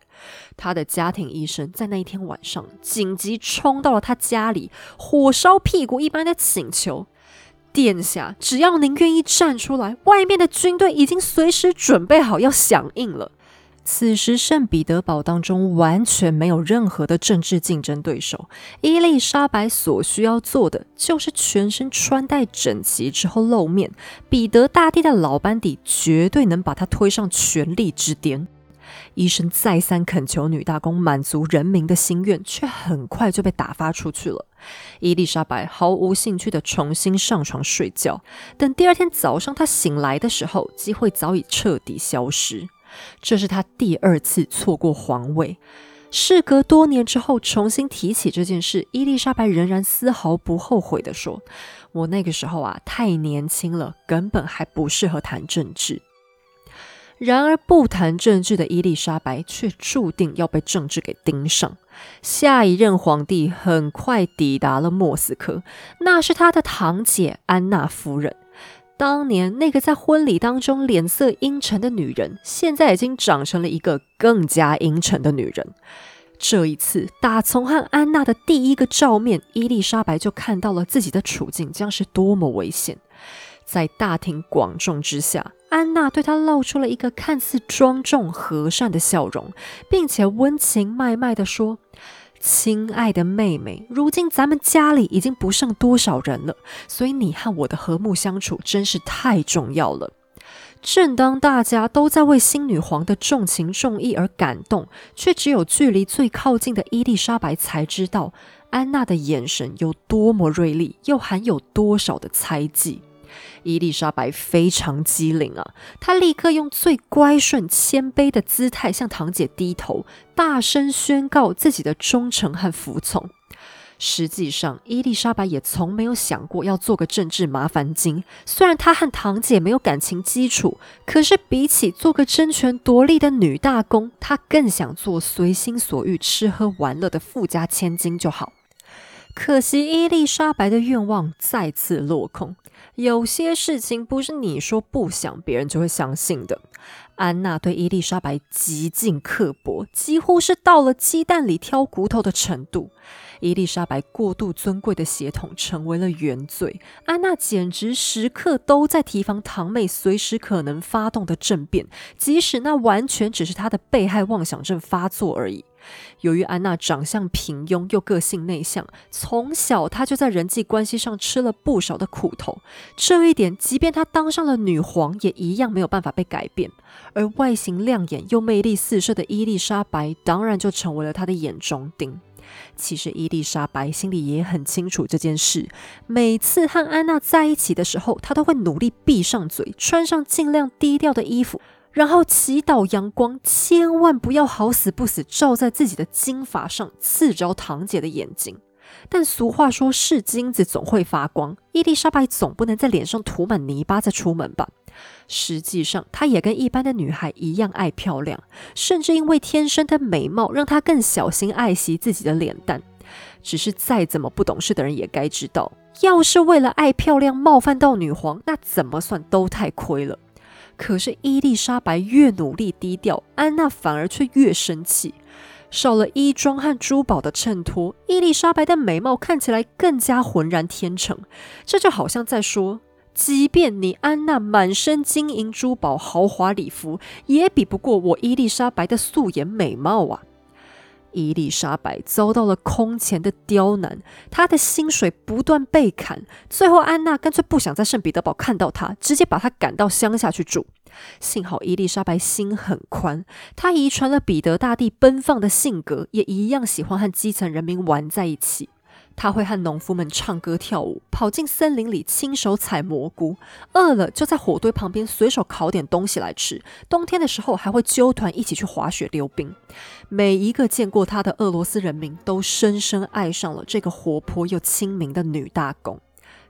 她的家庭医生在那一天晚上紧急冲到了他家里，火烧屁股一般的请求。殿下，只要您愿意站出来，外面的军队已经随时准备好要响应了。此时，圣彼得堡当中完全没有任何的政治竞争对手。伊丽莎白所需要做的，就是全身穿戴整齐之后露面。彼得大帝的老班底绝对能把他推上权力之巅。医生再三恳求女大公满足人民的心愿，却很快就被打发出去了。伊丽莎白毫无兴趣的重新上床睡觉。等第二天早上她醒来的时候，机会早已彻底消失。这是她第二次错过皇位。事隔多年之后，重新提起这件事，伊丽莎白仍然丝毫不后悔的说：“我那个时候啊，太年轻了，根本还不适合谈政治。”然而，不谈政治的伊丽莎白却注定要被政治给盯上。下一任皇帝很快抵达了莫斯科，那是他的堂姐安娜夫人。当年那个在婚礼当中脸色阴沉的女人，现在已经长成了一个更加阴沉的女人。这一次，打从和安娜的第一个照面，伊丽莎白就看到了自己的处境将是多么危险。在大庭广众之下，安娜对他露出了一个看似庄重和善的笑容，并且温情脉脉地说：“亲爱的妹妹，如今咱们家里已经不剩多少人了，所以你和我的和睦相处真是太重要了。”正当大家都在为新女皇的重情重义而感动，却只有距离最靠近的伊丽莎白才知道，安娜的眼神有多么锐利，又含有多少的猜忌。伊丽莎白非常机灵啊，她立刻用最乖顺谦卑的姿态向堂姐低头，大声宣告自己的忠诚和服从。实际上，伊丽莎白也从没有想过要做个政治麻烦精。虽然她和堂姐没有感情基础，可是比起做个争权夺利的女大公，她更想做随心所欲、吃喝玩乐的富家千金就好。可惜，伊丽莎白的愿望再次落空。有些事情不是你说不想，别人就会相信的。安娜对伊丽莎白极尽刻薄，几乎是到了鸡蛋里挑骨头的程度。伊丽莎白过度尊贵的血统成为了原罪，安娜简直时刻都在提防堂妹随时可能发动的政变，即使那完全只是她的被害妄想症发作而已。由于安娜长相平庸又个性内向，从小她就在人际关系上吃了不少的苦头，这一点即便她当上了女皇，也一样没有办法被改变。而外形亮眼又魅力四射的伊丽莎白，当然就成为了她的眼中钉。其实伊丽莎白心里也很清楚这件事。每次和安娜在一起的时候，她都会努力闭上嘴，穿上尽量低调的衣服，然后祈祷阳光千万不要好死不死照在自己的金发上，刺着堂姐的眼睛。但俗话说，是金子总会发光，伊丽莎白总不能在脸上涂满泥巴再出门吧？实际上，她也跟一般的女孩一样爱漂亮，甚至因为天生的美貌，让她更小心爱惜自己的脸蛋。只是再怎么不懂事的人也该知道，要是为了爱漂亮冒犯到女皇，那怎么算都太亏了。可是伊丽莎白越努力低调，安娜反而却越生气。少了衣装和珠宝的衬托，伊丽莎白的美貌看起来更加浑然天成。这就好像在说。即便你安娜满身金银珠宝、豪华礼服，也比不过我伊丽莎白的素颜美貌啊！伊丽莎白遭到了空前的刁难，她的薪水不断被砍，最后安娜干脆不想在圣彼得堡看到她，直接把她赶到乡下去住。幸好伊丽莎白心很宽，她遗传了彼得大帝奔放的性格，也一样喜欢和基层人民玩在一起。他会和农夫们唱歌跳舞，跑进森林里亲手采蘑菇，饿了就在火堆旁边随手烤点东西来吃。冬天的时候还会揪团一起去滑雪溜冰。每一个见过他的俄罗斯人民都深深爱上了这个活泼又亲民的女大公。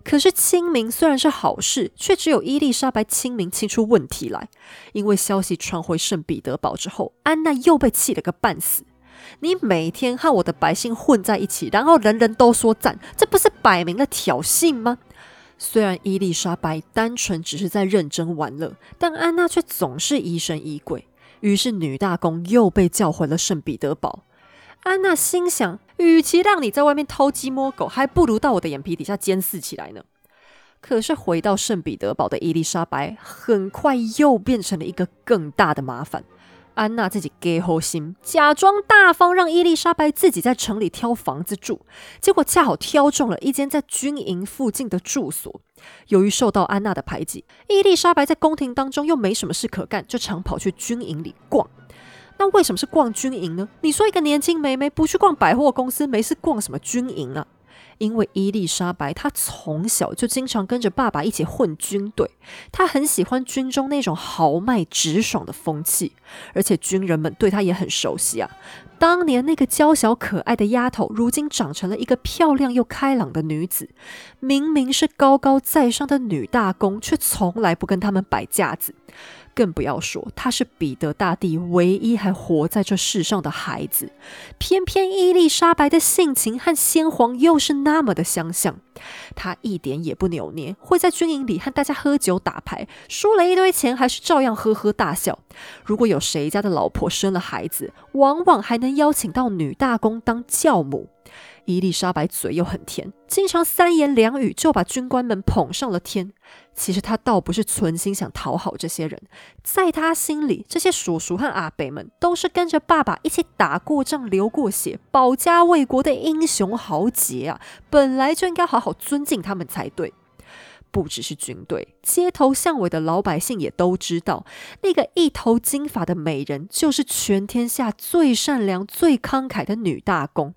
可是亲民虽然是好事，却只有伊丽莎白亲民亲出问题来。因为消息传回圣彼得堡之后，安娜又被气了个半死。你每天和我的百姓混在一起，然后人人都说赞，这不是摆明了挑衅吗？虽然伊丽莎白单纯只是在认真玩乐，但安娜却总是疑神疑鬼。于是女大公又被叫回了圣彼得堡。安娜心想，与其让你在外面偷鸡摸狗，还不如到我的眼皮底下监视起来呢。可是回到圣彼得堡的伊丽莎白，很快又变成了一个更大的麻烦。安娜自己给好心，假装大方，让伊丽莎白自己在城里挑房子住。结果恰好挑中了一间在军营附近的住所。由于受到安娜的排挤，伊丽莎白在宫廷当中又没什么事可干，就常跑去军营里逛。那为什么是逛军营呢？你说一个年轻妹妹不去逛百货公司，没事逛什么军营啊？因为伊丽莎白，她从小就经常跟着爸爸一起混军队，她很喜欢军中那种豪迈直爽的风气，而且军人们对她也很熟悉啊。当年那个娇小可爱的丫头，如今长成了一个漂亮又开朗的女子。明明是高高在上的女大公，却从来不跟他们摆架子。更不要说，他是彼得大帝唯一还活在这世上的孩子。偏偏伊丽莎白的性情和先皇又是那么的相像，他一点也不扭捏，会在军营里和大家喝酒打牌，输了一堆钱还是照样呵呵大笑。如果有谁家的老婆生了孩子，往往还能邀请到女大公当教母。伊丽莎白嘴又很甜，经常三言两语就把军官们捧上了天。其实他倒不是存心想讨好这些人，在他心里，这些叔叔和阿伯们都是跟着爸爸一起打过仗、流过血、保家卫国的英雄豪杰啊，本来就应该好好尊敬他们才对。不只是军队，街头巷尾的老百姓也都知道，那个一头金发的美人就是全天下最善良、最慷慨的女大公。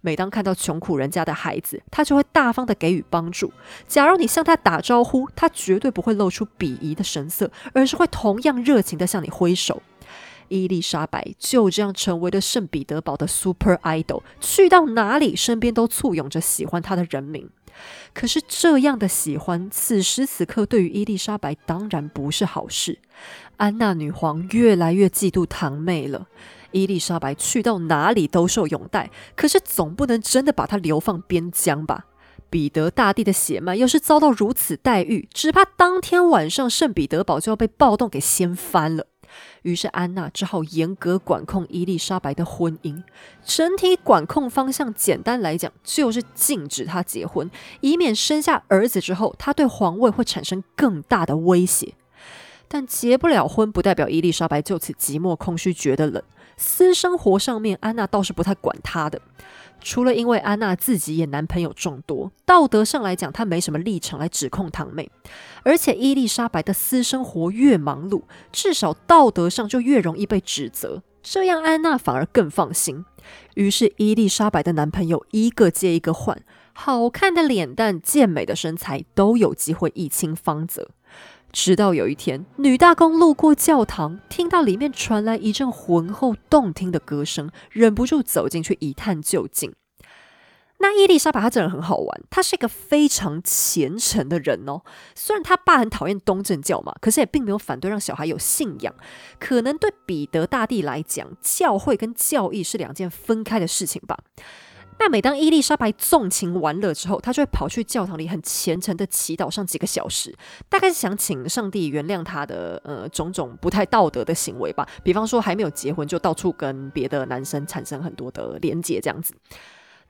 每当看到穷苦人家的孩子，她就会大方的给予帮助。假如你向她打招呼，她绝对不会露出鄙夷的神色，而是会同样热情的向你挥手。伊丽莎白就这样成为了圣彼得堡的 super idol，去到哪里，身边都簇拥着喜欢她的人民。可是这样的喜欢，此时此刻对于伊丽莎白当然不是好事。安娜女皇越来越嫉妒堂妹了。伊丽莎白去到哪里都受拥戴，可是总不能真的把她流放边疆吧？彼得大帝的血脉要是遭到如此待遇，只怕当天晚上圣彼得堡就要被暴动给掀翻了。于是安娜只好严格管控伊丽莎白的婚姻，整体管控方向简单来讲就是禁止她结婚，以免生下儿子之后，她对皇位会产生更大的威胁。但结不了婚，不代表伊丽莎白就此寂寞空虚，觉得冷。私生活上面，安娜倒是不太管她的。除了因为安娜自己也男朋友众多，道德上来讲，她没什么立场来指控堂妹。而且伊丽莎白的私生活越忙碌，至少道德上就越容易被指责，这样安娜反而更放心。于是伊丽莎白的男朋友一个接一个换，好看的脸蛋、健美的身材都有机会一清芳泽。直到有一天，女大公路过教堂，听到里面传来一阵浑厚动听的歌声，忍不住走进去一探究竟。那伊丽莎白她这人很好玩，她是一个非常虔诚的人哦。虽然她爸很讨厌东正教嘛，可是也并没有反对让小孩有信仰。可能对彼得大帝来讲，教会跟教义是两件分开的事情吧。那每当伊丽莎白纵情玩乐之后，她就会跑去教堂里很虔诚的祈祷上几个小时，大概是想请上帝原谅她的呃种种不太道德的行为吧。比方说还没有结婚就到处跟别的男生产生很多的连结这样子。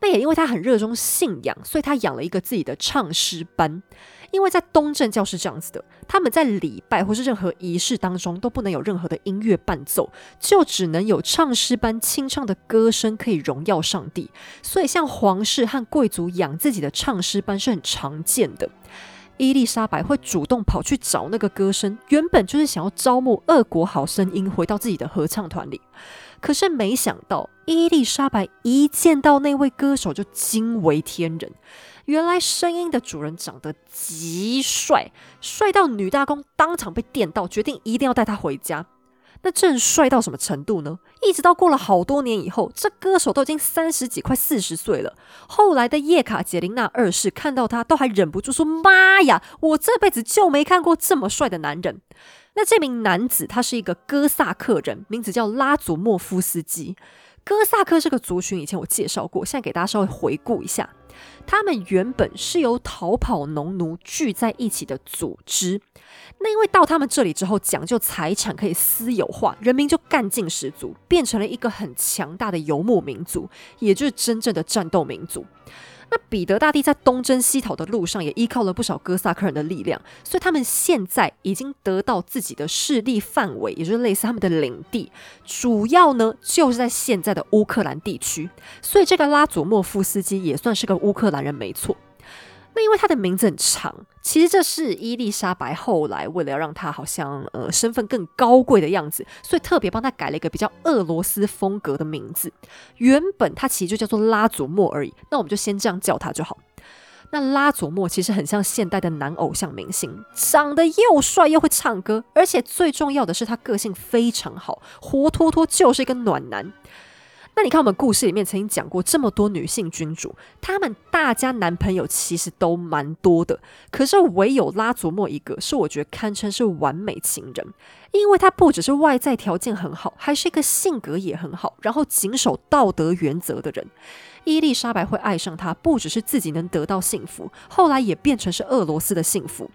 那也因为她很热衷信仰，所以她养了一个自己的唱诗班。因为在东正教是这样子的，他们在礼拜或是任何仪式当中都不能有任何的音乐伴奏，就只能有唱诗班清唱的歌声可以荣耀上帝。所以像皇室和贵族养自己的唱诗班是很常见的。伊丽莎白会主动跑去找那个歌声，原本就是想要招募俄国好声音回到自己的合唱团里。可是没想到，伊丽莎白一见到那位歌手就惊为天人。原来声音的主人长得极帅，帅到女大公当场被电到，决定一定要带他回家。那正帅到什么程度呢？一直到过了好多年以后，这歌手都已经三十几、快四十岁了。后来的叶卡捷琳娜二世看到他，都还忍不住说：“妈呀，我这辈子就没看过这么帅的男人。”那这名男子他是一个哥萨克人，名字叫拉祖莫夫斯基。哥萨克这个族群以前我介绍过，现在给大家稍微回顾一下。他们原本是由逃跑农奴聚在一起的组织，那因为到他们这里之后，讲究财产可以私有化，人民就干劲十足，变成了一个很强大的游牧民族，也就是真正的战斗民族。那彼得大帝在东征西讨的路上，也依靠了不少哥萨克人的力量，所以他们现在已经得到自己的势力范围，也就是类似他们的领地，主要呢就是在现在的乌克兰地区。所以这个拉祖莫夫斯基也算是个乌克兰人，没错。那因为他的名字很长，其实这是伊丽莎白后来为了要让他好像呃身份更高贵的样子，所以特别帮他改了一个比较俄罗斯风格的名字。原本他其实就叫做拉祖莫而已，那我们就先这样叫他就好。那拉祖莫其实很像现代的男偶像明星，长得又帅又会唱歌，而且最重要的是他个性非常好，活脱脱就是一个暖男。那你看，我们故事里面曾经讲过这么多女性君主，她们大家男朋友其实都蛮多的，可是唯有拉祖莫一个是我觉得堪称是完美情人，因为他不只是外在条件很好，还是一个性格也很好，然后谨守道德原则的人。伊丽莎白会爱上他，不只是自己能得到幸福，后来也变成是俄罗斯的幸福。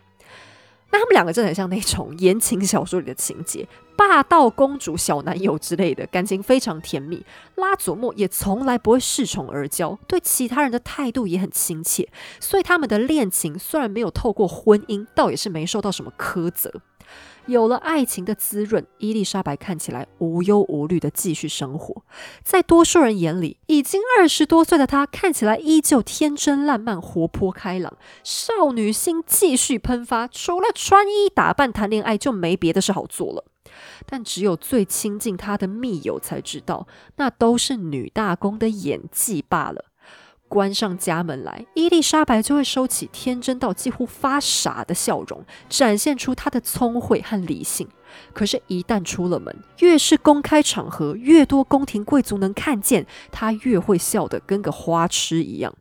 那他们两个真的很像那种言情小说里的情节，霸道公主、小男友之类的，感情非常甜蜜。拉佐莫也从来不会恃宠而骄，对其他人的态度也很亲切，所以他们的恋情虽然没有透过婚姻，倒也是没受到什么苛责。有了爱情的滋润，伊丽莎白看起来无忧无虑的继续生活。在多数人眼里，已经二十多岁的她看起来依旧天真烂漫、活泼开朗，少女心继续喷发。除了穿衣打扮、谈恋爱，就没别的事好做了。但只有最亲近她的密友才知道，那都是女大公的演技罢了。关上家门来，伊丽莎白就会收起天真到几乎发傻的笑容，展现出她的聪慧和理性。可是，一旦出了门，越是公开场合，越多宫廷贵族能看见，她越会笑得跟个花痴一样。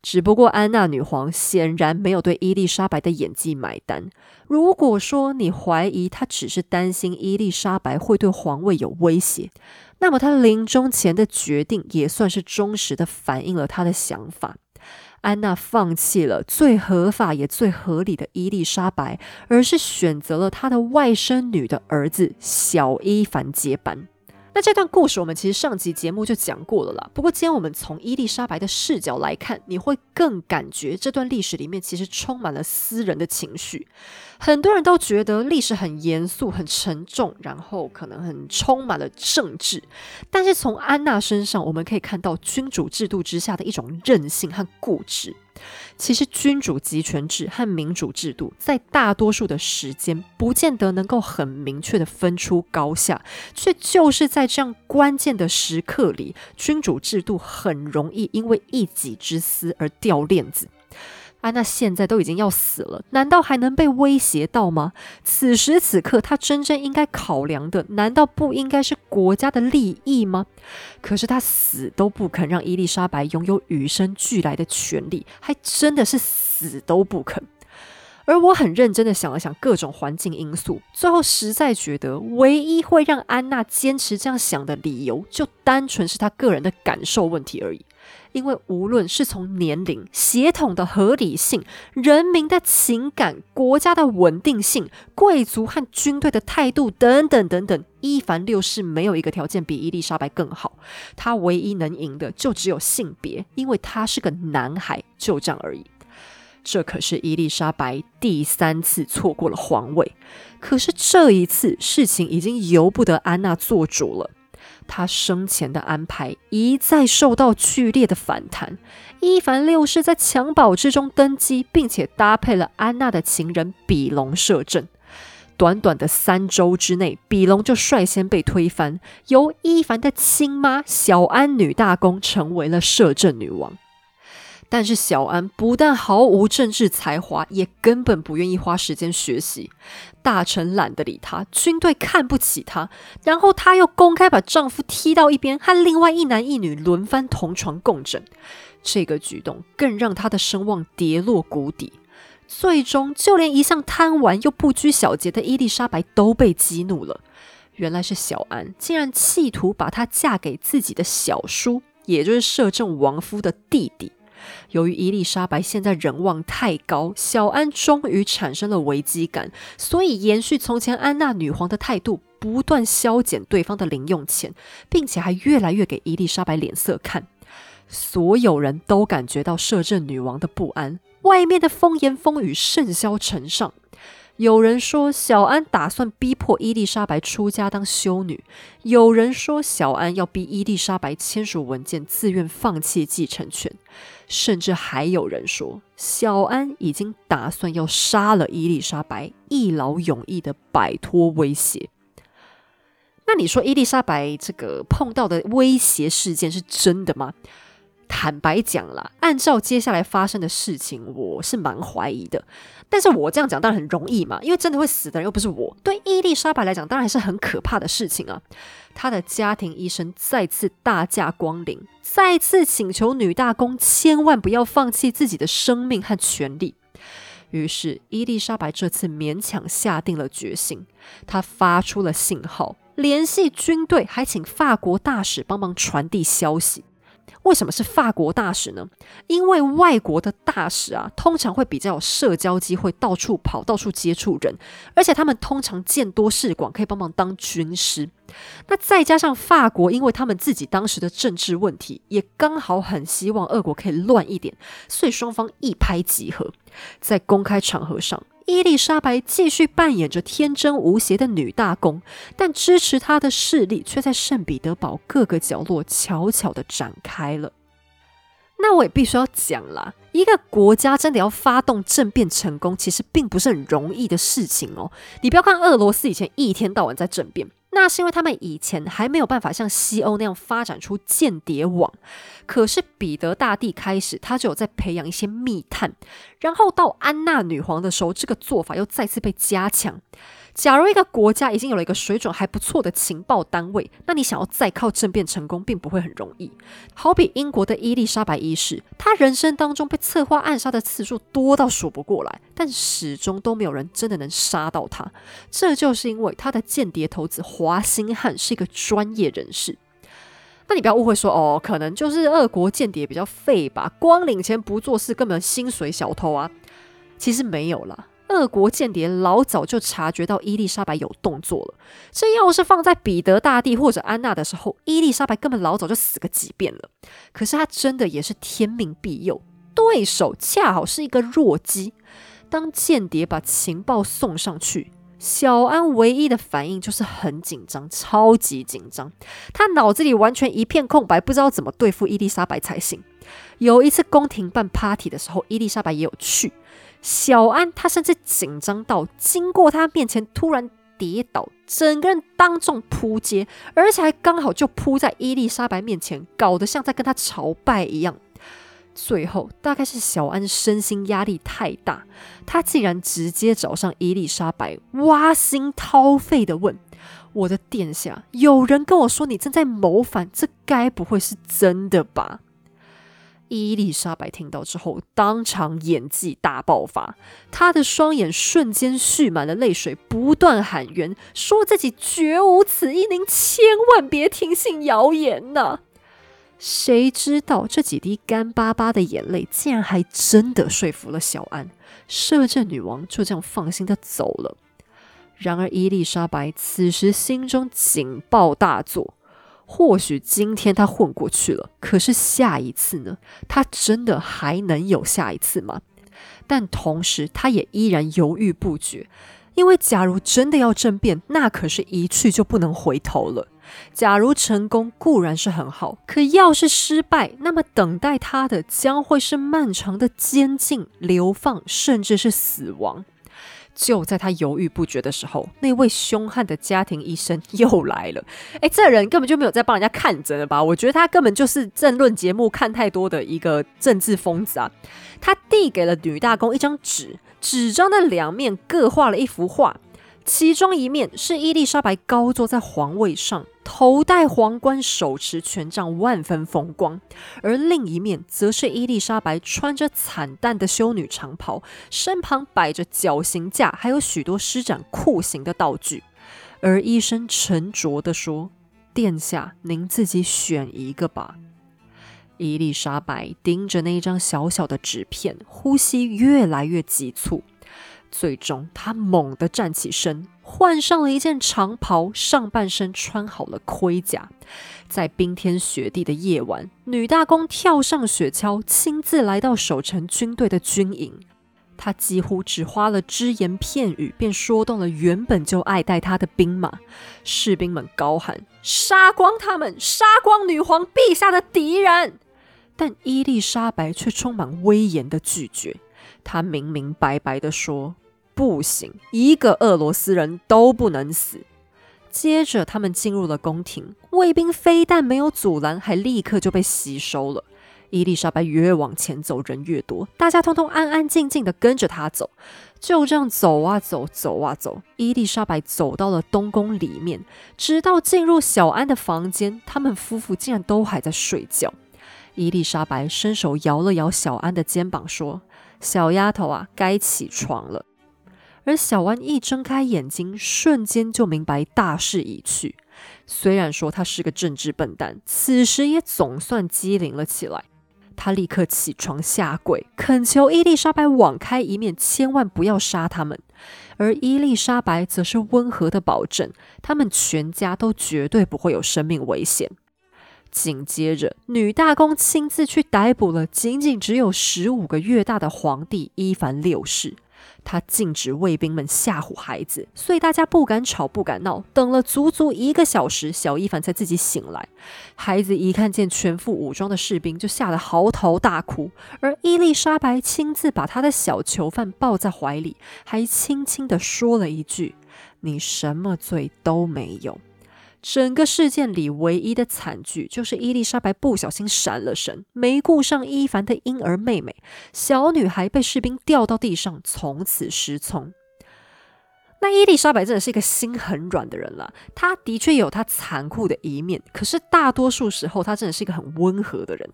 只不过，安娜女皇显然没有对伊丽莎白的演技买单。如果说你怀疑她只是担心伊丽莎白会对皇位有威胁，那么，他临终前的决定也算是忠实的反映了他的想法。安娜放弃了最合法也最合理的伊丽莎白，而是选择了她的外甥女的儿子小伊凡接班。那这段故事我们其实上集节目就讲过了啦。不过今天我们从伊丽莎白的视角来看，你会更感觉这段历史里面其实充满了私人的情绪。很多人都觉得历史很严肃、很沉重，然后可能很充满了政治。但是从安娜身上，我们可以看到君主制度之下的一种任性和固执。其实，君主集权制和民主制度在大多数的时间，不见得能够很明确的分出高下，却就是在这样关键的时刻里，君主制度很容易因为一己之私而掉链子。安娜现在都已经要死了，难道还能被威胁到吗？此时此刻，她真正应该考量的，难道不应该是国家的利益吗？可是她死都不肯让伊丽莎白拥有与生俱来的权利，还真的是死都不肯。而我很认真的想了想各种环境因素，最后实在觉得，唯一会让安娜坚持这样想的理由，就单纯是她个人的感受问题而已。因为无论是从年龄、血统的合理性、人民的情感、国家的稳定性、贵族和军队的态度等等等等，伊凡六世没有一个条件比伊丽莎白更好。他唯一能赢的就只有性别，因为他是个男孩，就这样而已。这可是伊丽莎白第三次错过了皇位，可是这一次事情已经由不得安娜做主了。他生前的安排一再受到剧烈的反弹。伊凡六世在襁褓之中登基，并且搭配了安娜的情人比隆摄政。短短的三周之内，比隆就率先被推翻，由伊凡的亲妈小安女大公成为了摄政女王。但是小安不但毫无政治才华，也根本不愿意花时间学习。大臣懒得理他，军队看不起他，然后他又公开把丈夫踢到一边，和另外一男一女轮番同床共枕。这个举动更让他的声望跌落谷底。最终，就连一向贪玩又不拘小节的伊丽莎白都被激怒了。原来是小安竟然企图把她嫁给自己的小叔，也就是摄政王夫的弟弟。由于伊丽莎白现在人望太高，小安终于产生了危机感，所以延续从前安娜女皇的态度，不断削减对方的零用钱，并且还越来越给伊丽莎白脸色看。所有人都感觉到摄政女王的不安，外面的风言风语甚嚣尘上。有人说小安打算逼迫伊丽莎白出家当修女，有人说小安要逼伊丽莎白签署文件，自愿放弃继承权，甚至还有人说小安已经打算要杀了伊丽莎白，一劳永逸的摆脱威胁。那你说伊丽莎白这个碰到的威胁事件是真的吗？坦白讲啦，按照接下来发生的事情，我是蛮怀疑的。但是我这样讲当然很容易嘛，因为真的会死的人又不是我。对伊丽莎白来讲，当然还是很可怕的事情啊。她的家庭医生再次大驾光临，再次请求女大公千万不要放弃自己的生命和权利。于是伊丽莎白这次勉强下定了决心，她发出了信号，联系军队，还请法国大使帮忙传递消息。为什么是法国大使呢？因为外国的大使啊，通常会比较有社交机会，到处跑，到处接触人，而且他们通常见多识广，可以帮忙当军师。那再加上法国，因为他们自己当时的政治问题，也刚好很希望俄国可以乱一点，所以双方一拍即合，在公开场合上。伊丽莎白继续扮演着天真无邪的女大公，但支持她的势力却在圣彼得堡各个角落悄悄的展开了。那我也必须要讲啦，一个国家真的要发动政变成功，其实并不是很容易的事情哦。你不要看俄罗斯以前一天到晚在政变。那是因为他们以前还没有办法像西欧那样发展出间谍网，可是彼得大帝开始，他就有在培养一些密探，然后到安娜女皇的时候，这个做法又再次被加强。假如一个国家已经有了一个水准还不错的情报单位，那你想要再靠政变成功，并不会很容易。好比英国的伊丽莎白一世，她人生当中被策划暗杀的次数多到数不过来，但始终都没有人真的能杀到她。这就是因为他的间谍头子华兴汉是一个专业人士。那你不要误会说哦，可能就是俄国间谍比较废吧，光领钱不做事，根本薪水小偷啊。其实没有啦。俄国间谍老早就察觉到伊丽莎白有动作了。这要是放在彼得大帝或者安娜的时候，伊丽莎白根本老早就死个几遍了。可是他真的也是天命庇佑，对手恰好是一个弱鸡。当间谍把情报送上去，小安唯一的反应就是很紧张，超级紧张。他脑子里完全一片空白，不知道怎么对付伊丽莎白才行。有一次宫廷办 party 的时候，伊丽莎白也有去。小安他甚至紧张到经过他面前突然跌倒，整个人当众扑街，而且还刚好就扑在伊丽莎白面前，搞得像在跟他朝拜一样。最后大概是小安身心压力太大，他竟然直接找上伊丽莎白，挖心掏肺的问：“我的殿下，有人跟我说你正在谋反，这该不会是真的吧？”伊丽莎白听到之后，当场演技大爆发，她的双眼瞬间蓄满了泪水，不断喊冤，说自己绝无此意，您千万别听信谣言呐！谁知道这几滴干巴巴的眼泪，竟然还真的说服了小安，摄政女王就这样放心的走了。然而伊丽莎白此时心中警报大作。或许今天他混过去了，可是下一次呢？他真的还能有下一次吗？但同时，他也依然犹豫不决，因为假如真的要政变，那可是一去就不能回头了。假如成功固然是很好，可要是失败，那么等待他的将会是漫长的监禁、流放，甚至是死亡。就在他犹豫不决的时候，那位凶悍的家庭医生又来了。<laughs> 哎，这人根本就没有在帮人家看诊了吧？我觉得他根本就是政论节目看太多的一个政治疯子啊！他递给了女大公一张纸，纸张的两面各画了一幅画。其中一面是伊丽莎白高坐在皇位上，头戴皇冠，手持权杖，万分风光；而另一面则是伊丽莎白穿着惨淡的修女长袍，身旁摆着绞刑架，还有许多施展酷刑的道具。而医生沉着地说：“殿下，您自己选一个吧。”伊丽莎白盯着那一张小小的纸片，呼吸越来越急促。最终，她猛地站起身，换上了一件长袍，上半身穿好了盔甲。在冰天雪地的夜晚，女大公跳上雪橇，亲自来到守城军队的军营。她几乎只花了只言片语，便说动了原本就爱戴她的兵马。士兵们高喊：“杀光他们！杀光女皇陛下的敌人！”但伊丽莎白却充满威严的拒绝。她明明白白的说。不行，一个俄罗斯人都不能死。接着，他们进入了宫廷，卫兵非但没有阻拦，还立刻就被吸收了。伊丽莎白越往前走，人越多，大家通通安安静静的跟着她走。就这样走啊走，走啊走，伊丽莎白走到了东宫里面，直到进入小安的房间，他们夫妇竟然都还在睡觉。伊丽莎白伸手摇了摇小安的肩膀，说：“小丫头啊，该起床了。”而小安一睁开眼睛，瞬间就明白大势已去。虽然说他是个政治笨蛋，此时也总算机灵了起来。他立刻起床下跪，恳求伊丽莎白网开一面，千万不要杀他们。而伊丽莎白则是温和的保证，他们全家都绝对不会有生命危险。紧接着，女大公亲自去逮捕了仅仅只有十五个月大的皇帝伊凡六世。他禁止卫兵们吓唬孩子，所以大家不敢吵，不敢闹。等了足足一个小时，小伊凡才自己醒来。孩子一看见全副武装的士兵，就吓得嚎啕大哭。而伊丽莎白亲自把他的小囚犯抱在怀里，还轻轻地说了一句：“你什么罪都没有。”整个事件里唯一的惨剧，就是伊丽莎白不小心闪了神，没顾上伊凡的婴儿妹妹，小女孩被士兵吊到地上，从此失聪。那伊丽莎白真的是一个心很软的人了，她的确有她残酷的一面，可是大多数时候她真的是一个很温和的人。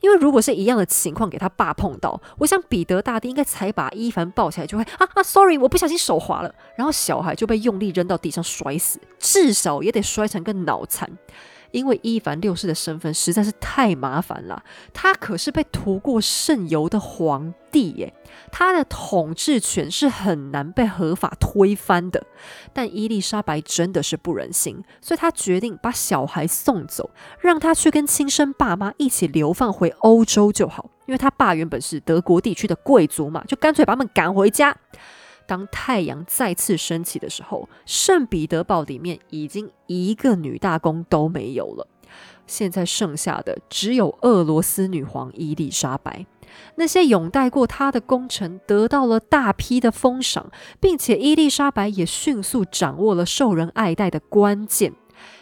因为如果是一样的情况给他爸碰到，我想彼得大帝应该才把伊凡抱起来就会啊啊，sorry，我不小心手滑了，然后小孩就被用力扔到地上摔死，至少也得摔成个脑残。因为伊凡六世的身份实在是太麻烦了，他可是被涂过圣油的皇帝耶，他的统治权是很难被合法推翻的。但伊丽莎白真的是不忍心，所以她决定把小孩送走，让他去跟亲生爸妈一起流放回欧洲就好。因为他爸原本是德国地区的贵族嘛，就干脆把他们赶回家。当太阳再次升起的时候，圣彼得堡里面已经一个女大公都没有了。现在剩下的只有俄罗斯女皇伊丽莎白。那些拥戴过她的功臣得到了大批的封赏，并且伊丽莎白也迅速掌握了受人爱戴的关键。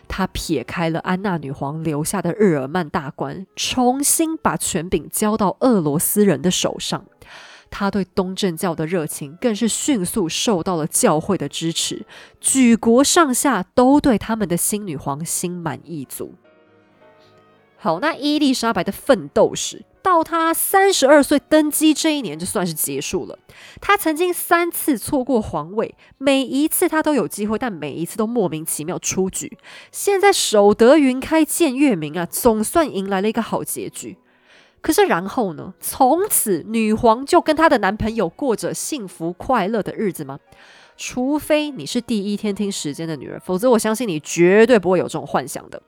她撇开了安娜女皇留下的日耳曼大官，重新把权柄交到俄罗斯人的手上。他对东正教的热情更是迅速受到了教会的支持，举国上下都对他们的新女皇心满意足。好，那伊丽莎白的奋斗史到她三十二岁登基这一年就算是结束了。她曾经三次错过皇位，每一次她都有机会，但每一次都莫名其妙出局。现在守得云开见月明啊，总算迎来了一个好结局。可是然后呢？从此女皇就跟她的男朋友过着幸福快乐的日子吗？除非你是第一天听时间的女儿，否则我相信你绝对不会有这种幻想的。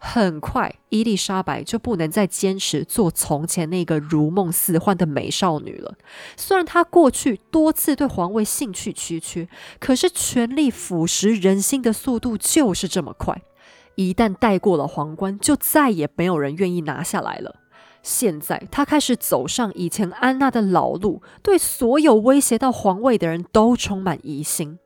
很快，伊丽莎白就不能再坚持做从前那个如梦似幻的美少女了。虽然她过去多次对皇位兴趣缺缺，可是权力腐蚀人心的速度就是这么快。一旦戴过了皇冠，就再也没有人愿意拿下来了。现在，他开始走上以前安娜的老路，对所有威胁到皇位的人都充满疑心。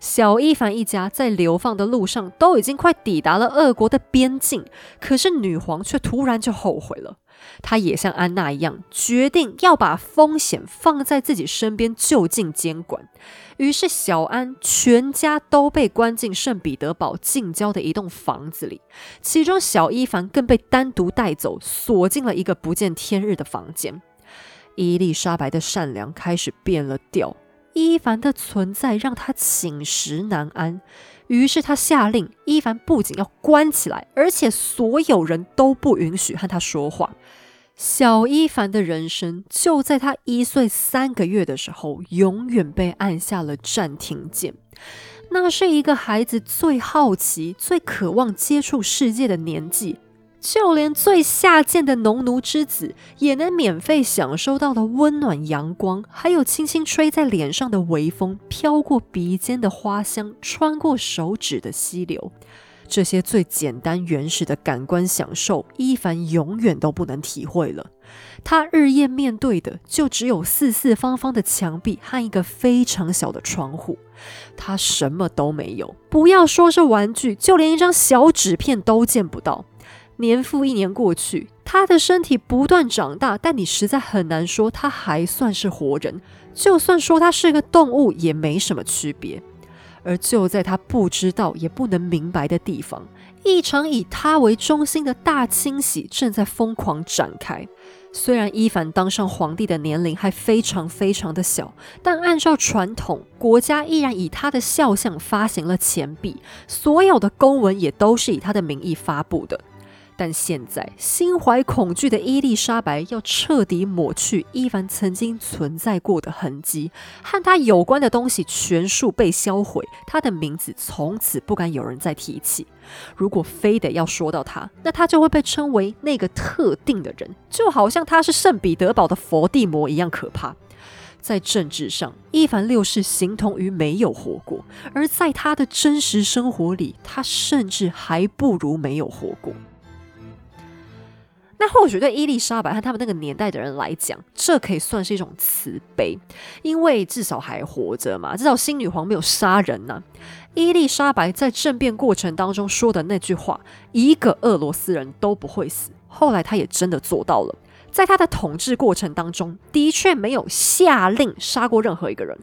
小伊凡一家在流放的路上都已经快抵达了俄国的边境，可是女皇却突然就后悔了。他也像安娜一样，决定要把风险放在自己身边，就近监管。于是，小安全家都被关进圣彼得堡近郊的一栋房子里，其中小伊凡更被单独带走，锁进了一个不见天日的房间。伊丽莎白的善良开始变了调，伊凡的存在让他寝食难安。于是，他下令伊凡不仅要关起来，而且所有人都不允许和他说话。小伊凡的人生就在他一岁三个月的时候，永远被按下了暂停键。那是一个孩子最好奇、最渴望接触世界的年纪，就连最下贱的农奴之子也能免费享受到的温暖阳光，还有轻轻吹在脸上的微风、飘过鼻尖的花香、穿过手指的溪流。这些最简单原始的感官享受，伊凡永远都不能体会了。他日夜面对的就只有四四方方的墙壁和一个非常小的窗户。他什么都没有，不要说是玩具，就连一张小纸片都见不到。年复一年过去，他的身体不断长大，但你实在很难说他还算是活人。就算说他是个动物，也没什么区别。而就在他不知道也不能明白的地方，一场以他为中心的大清洗正在疯狂展开。虽然伊凡当上皇帝的年龄还非常非常的小，但按照传统，国家依然以他的肖像发行了钱币，所有的公文也都是以他的名义发布的。但现在，心怀恐惧的伊丽莎白要彻底抹去伊凡曾经存在过的痕迹，和他有关的东西全数被销毁，他的名字从此不敢有人再提起。如果非得要说到他，那他就会被称为那个特定的人，就好像他是圣彼得堡的佛地魔一样可怕。在政治上，伊凡六世形同于没有活过；而在他的真实生活里，他甚至还不如没有活过。那或许对伊丽莎白和他们那个年代的人来讲，这可以算是一种慈悲，因为至少还活着嘛，至少新女皇没有杀人呐。伊丽莎白在政变过程当中说的那句话：“一个俄罗斯人都不会死。”后来她也真的做到了，在他的统治过程当中，的确没有下令杀过任何一个人。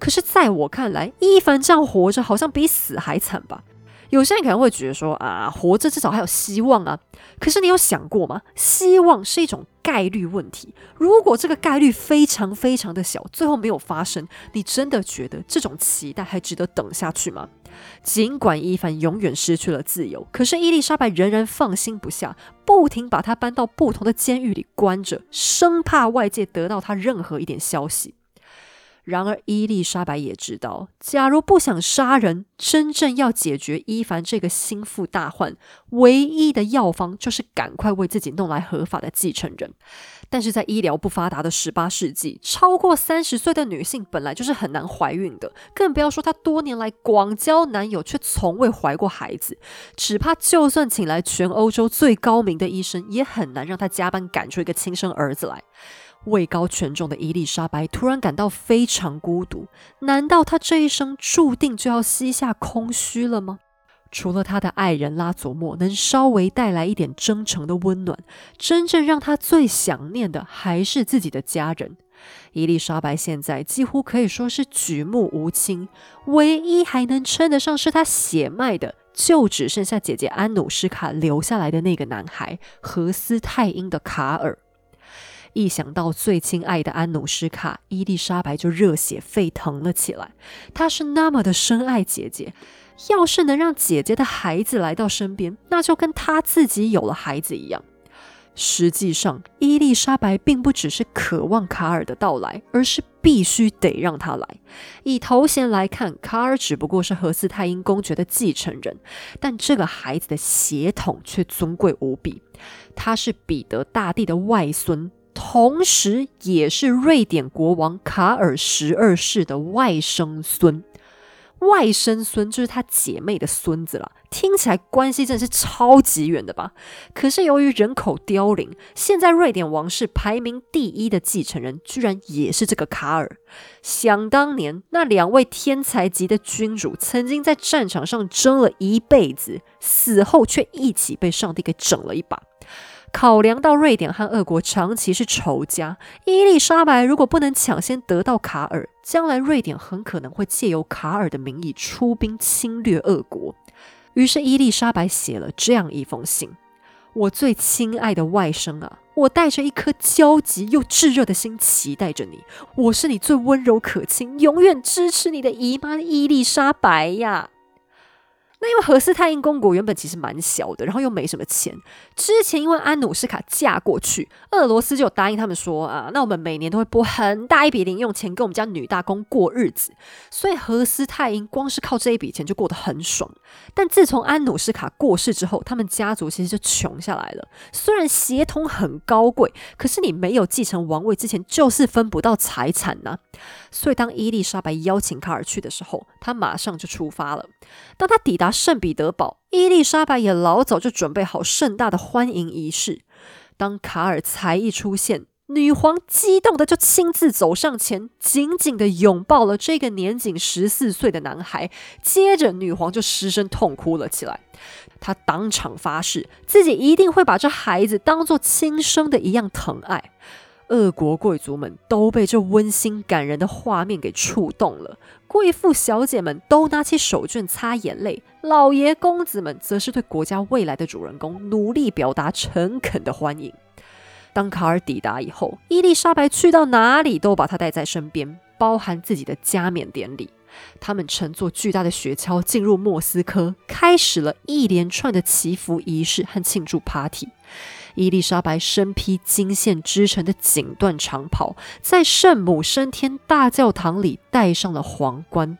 可是，在我看来，伊凡这样活着，好像比死还惨吧。有些人可能会觉得说啊，活着至少还有希望啊。可是你有想过吗？希望是一种概率问题。如果这个概率非常非常的小，最后没有发生，你真的觉得这种期待还值得等下去吗？尽管伊凡永远失去了自由，可是伊丽莎白仍然放心不下，不停把他搬到不同的监狱里关着，生怕外界得到他任何一点消息。然而，伊丽莎白也知道，假如不想杀人，真正要解决伊凡这个心腹大患，唯一的药方就是赶快为自己弄来合法的继承人。但是在医疗不发达的十八世纪，超过三十岁的女性本来就是很难怀孕的，更不要说她多年来广交男友却从未怀过孩子。只怕就算请来全欧洲最高明的医生，也很难让她加班赶出一个亲生儿子来。位高权重的伊丽莎白突然感到非常孤独，难道她这一生注定就要膝下空虚了吗？除了她的爱人拉佐莫能稍微带来一点真诚的温暖，真正让她最想念的还是自己的家人。伊丽莎白现在几乎可以说是举目无亲，唯一还能称得上是她血脉的，就只剩下姐姐安努斯卡留下来的那个男孩荷斯泰因的卡尔。一想到最亲爱的安努施卡，伊丽莎白就热血沸腾了起来。她是那么的深爱姐姐，要是能让姐姐的孩子来到身边，那就跟她自己有了孩子一样。实际上，伊丽莎白并不只是渴望卡尔的到来，而是必须得让他来。以头衔来看，卡尔只不过是何斯泰因公爵的继承人，但这个孩子的血统却尊贵无比，他是彼得大帝的外孙。同时，也是瑞典国王卡尔十二世的外甥孙。外甥孙就是他姐妹的孙子了，听起来关系真的是超级远的吧？可是由于人口凋零，现在瑞典王室排名第一的继承人，居然也是这个卡尔。想当年，那两位天才级的君主，曾经在战场上争了一辈子，死后却一起被上帝给整了一把。考量到瑞典和俄国长期是仇家，伊丽莎白如果不能抢先得到卡尔，将来瑞典很可能会借由卡尔的名义出兵侵略俄国。于是伊丽莎白写了这样一封信：“我最亲爱的外甥啊，我带着一颗焦急又炙热的心期待着你。我是你最温柔可亲、永远支持你的姨妈伊丽莎白呀。”那因为何斯泰因公国原本其实蛮小的，然后又没什么钱。之前因为安努斯卡嫁过去，俄罗斯就答应他们说啊，那我们每年都会拨很大一笔零用钱给我们家女大公过日子。所以何斯泰因光是靠这一笔钱就过得很爽。但自从安努斯卡过世之后，他们家族其实就穷下来了。虽然血统很高贵，可是你没有继承王位之前，就是分不到财产呐。所以当伊丽莎白邀请卡尔去的时候，他马上就出发了。当他抵达圣彼得堡，伊丽莎白也老早就准备好盛大的欢迎仪式。当卡尔才一出现，女皇激动的就亲自走上前，紧紧的拥抱了这个年仅十四岁的男孩。接着，女皇就失声痛哭了起来。她当场发誓，自己一定会把这孩子当做亲生的一样疼爱。俄国贵族们都被这温馨感人的画面给触动了，贵妇小姐们都拿起手绢擦眼泪，老爷公子们则是对国家未来的主人公努力表达诚恳的欢迎。当卡尔抵达以后，伊丽莎白去到哪里都把他带在身边，包含自己的加冕典礼。他们乘坐巨大的雪橇进入莫斯科，开始了一连串的祈福仪式和庆祝 party。伊丽莎白身披金线织成的锦缎长袍，在圣母升天大教堂里戴上了皇冠。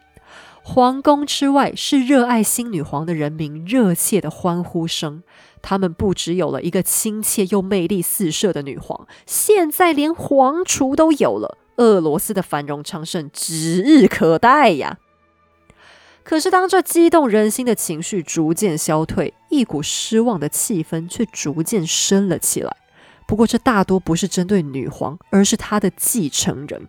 皇宫之外是热爱新女皇的人民热切的欢呼声。他们不只有了一个亲切又魅力四射的女皇，现在连皇储都有了。俄罗斯的繁荣昌盛指日可待呀。可是，当这激动人心的情绪逐渐消退，一股失望的气氛却逐渐升了起来。不过，这大多不是针对女皇，而是她的继承人。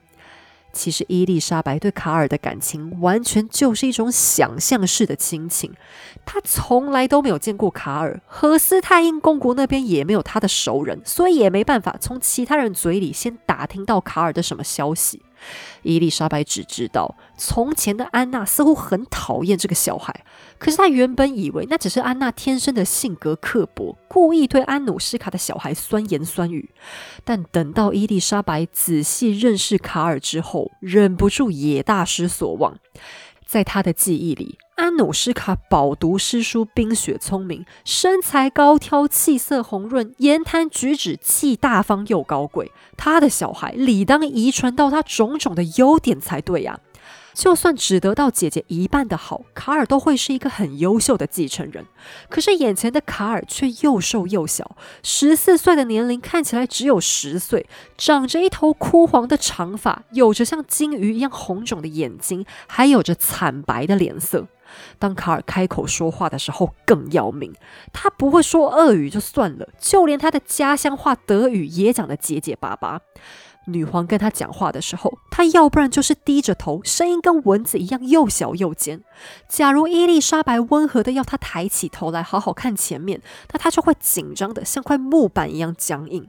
其实，伊丽莎白对卡尔的感情完全就是一种想象式的亲情。她从来都没有见过卡尔，和斯泰因公国那边也没有他的熟人，所以也没办法从其他人嘴里先打听到卡尔的什么消息。伊丽莎白只知道，从前的安娜似乎很讨厌这个小孩。可是她原本以为那只是安娜天生的性格刻薄，故意对安努斯卡的小孩酸言酸语。但等到伊丽莎白仔细认识卡尔之后，忍不住也大失所望。在她的记忆里，安努斯卡饱读诗书，冰雪聪明，身材高挑，气色红润，言谈举止既大方又高贵。他的小孩理当遗传到他种种的优点才对呀。就算只得到姐姐一半的好，卡尔都会是一个很优秀的继承人。可是眼前的卡尔却又瘦又小，十四岁的年龄看起来只有十岁，长着一头枯黄的长发，有着像金鱼一样红肿的眼睛，还有着惨白的脸色。当卡尔开口说话的时候更要命，他不会说俄语就算了，就连他的家乡话德语也讲得结结巴巴。女皇跟他讲话的时候，他要不然就是低着头，声音跟蚊子一样又小又尖。假如伊丽莎白温和的要他抬起头来好好看前面，那他就会紧张的像块木板一样僵硬。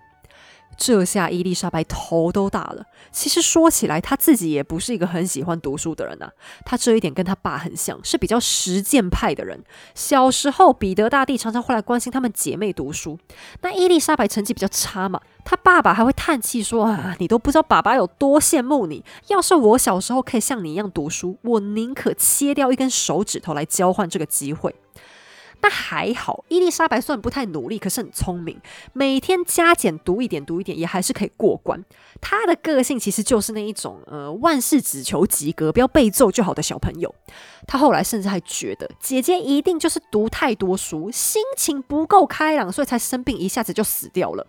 这下伊丽莎白头都大了。其实说起来，她自己也不是一个很喜欢读书的人呐。她这一点跟她爸很像，是比较实践派的人。小时候，彼得大帝常常会来关心他们姐妹读书。那伊丽莎白成绩比较差嘛，她爸爸还会叹气说：“啊，你都不知道爸爸有多羡慕你。要是我小时候可以像你一样读书，我宁可切掉一根手指头来交换这个机会。”那还好，伊丽莎白虽然不太努力，可是很聪明，每天加减读一点，读一点，也还是可以过关。她的个性其实就是那一种，呃，万事只求及格，不要被揍就好的小朋友。她后来甚至还觉得姐姐一定就是读太多书，心情不够开朗，所以才生病，一下子就死掉了。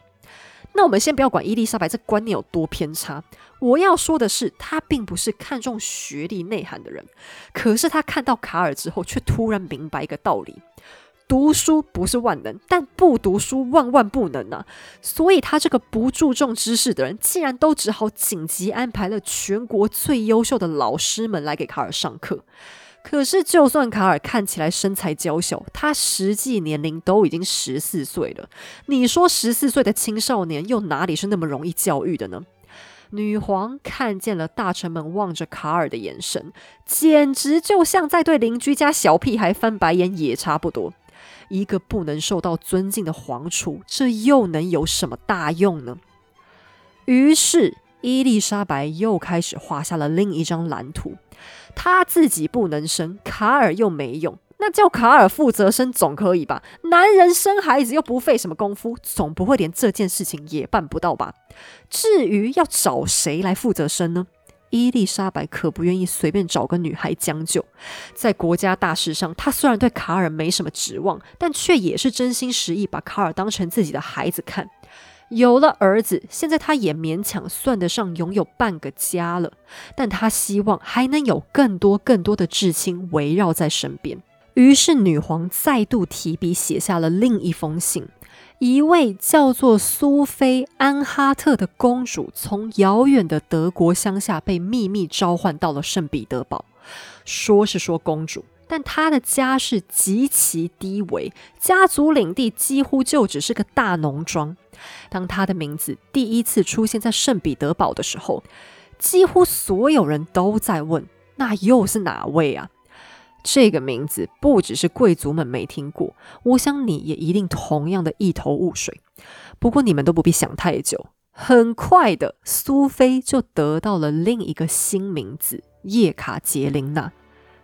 那我们先不要管伊丽莎白这观念有多偏差，我要说的是，他并不是看重学历内涵的人，可是他看到卡尔之后，却突然明白一个道理。读书不是万能，但不读书万万不能啊！所以他这个不注重知识的人，竟然都只好紧急安排了全国最优秀的老师们来给卡尔上课。可是，就算卡尔看起来身材娇小，他实际年龄都已经十四岁了。你说十四岁的青少年又哪里是那么容易教育的呢？女皇看见了大臣们望着卡尔的眼神，简直就像在对邻居家小屁孩翻白眼，也差不多。一个不能受到尊敬的皇储，这又能有什么大用呢？于是，伊丽莎白又开始画下了另一张蓝图。她自己不能生，卡尔又没用，那叫卡尔负责生总可以吧？男人生孩子又不费什么功夫，总不会连这件事情也办不到吧？至于要找谁来负责生呢？伊丽莎白可不愿意随便找个女孩将就，在国家大事上，她虽然对卡尔没什么指望，但却也是真心实意把卡尔当成自己的孩子看。有了儿子，现在她也勉强算得上拥有半个家了，但她希望还能有更多更多的至亲围绕在身边。于是，女皇再度提笔写下了另一封信。一位叫做苏菲安哈特的公主，从遥远的德国乡下被秘密召唤到了圣彼得堡。说是说公主，但她的家世极其低微，家族领地几乎就只是个大农庄。当她的名字第一次出现在圣彼得堡的时候，几乎所有人都在问：那又是哪位啊？这个名字不只是贵族们没听过，我想你也一定同样的一头雾水。不过你们都不必想太久，很快的，苏菲就得到了另一个新名字——叶卡捷琳娜，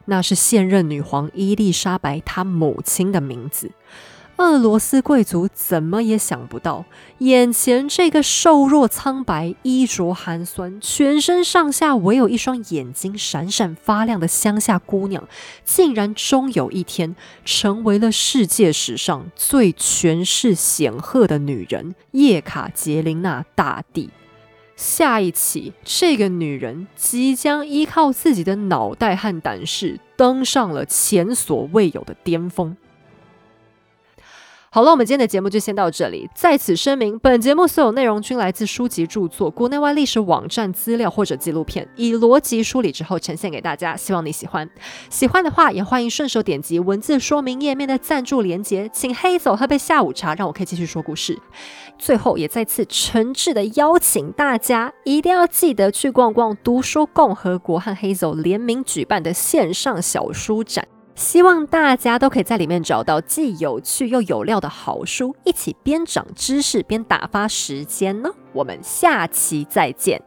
那是现任女皇伊丽莎白她母亲的名字。俄罗斯贵族怎么也想不到，眼前这个瘦弱苍白、衣着寒酸、全身上下唯有一双眼睛闪闪发亮的乡下姑娘，竟然终有一天成为了世界史上最权势显赫的女人——叶卡捷琳娜大帝。下一期，这个女人即将依靠自己的脑袋和胆识，登上了前所未有的巅峰。好了，我们今天的节目就先到这里。在此声明，本节目所有内容均来自书籍著作、国内外历史网站资料或者纪录片，以逻辑梳理之后呈现给大家。希望你喜欢。喜欢的话，也欢迎顺手点击文字说明页面的赞助连接，请黑走喝杯下午茶，让我可以继续说故事。最后，也再次诚挚的邀请大家，一定要记得去逛逛读书共和国和黑走联名举办的线上小书展。希望大家都可以在里面找到既有趣又有料的好书，一起边长知识边打发时间呢。我们下期再见。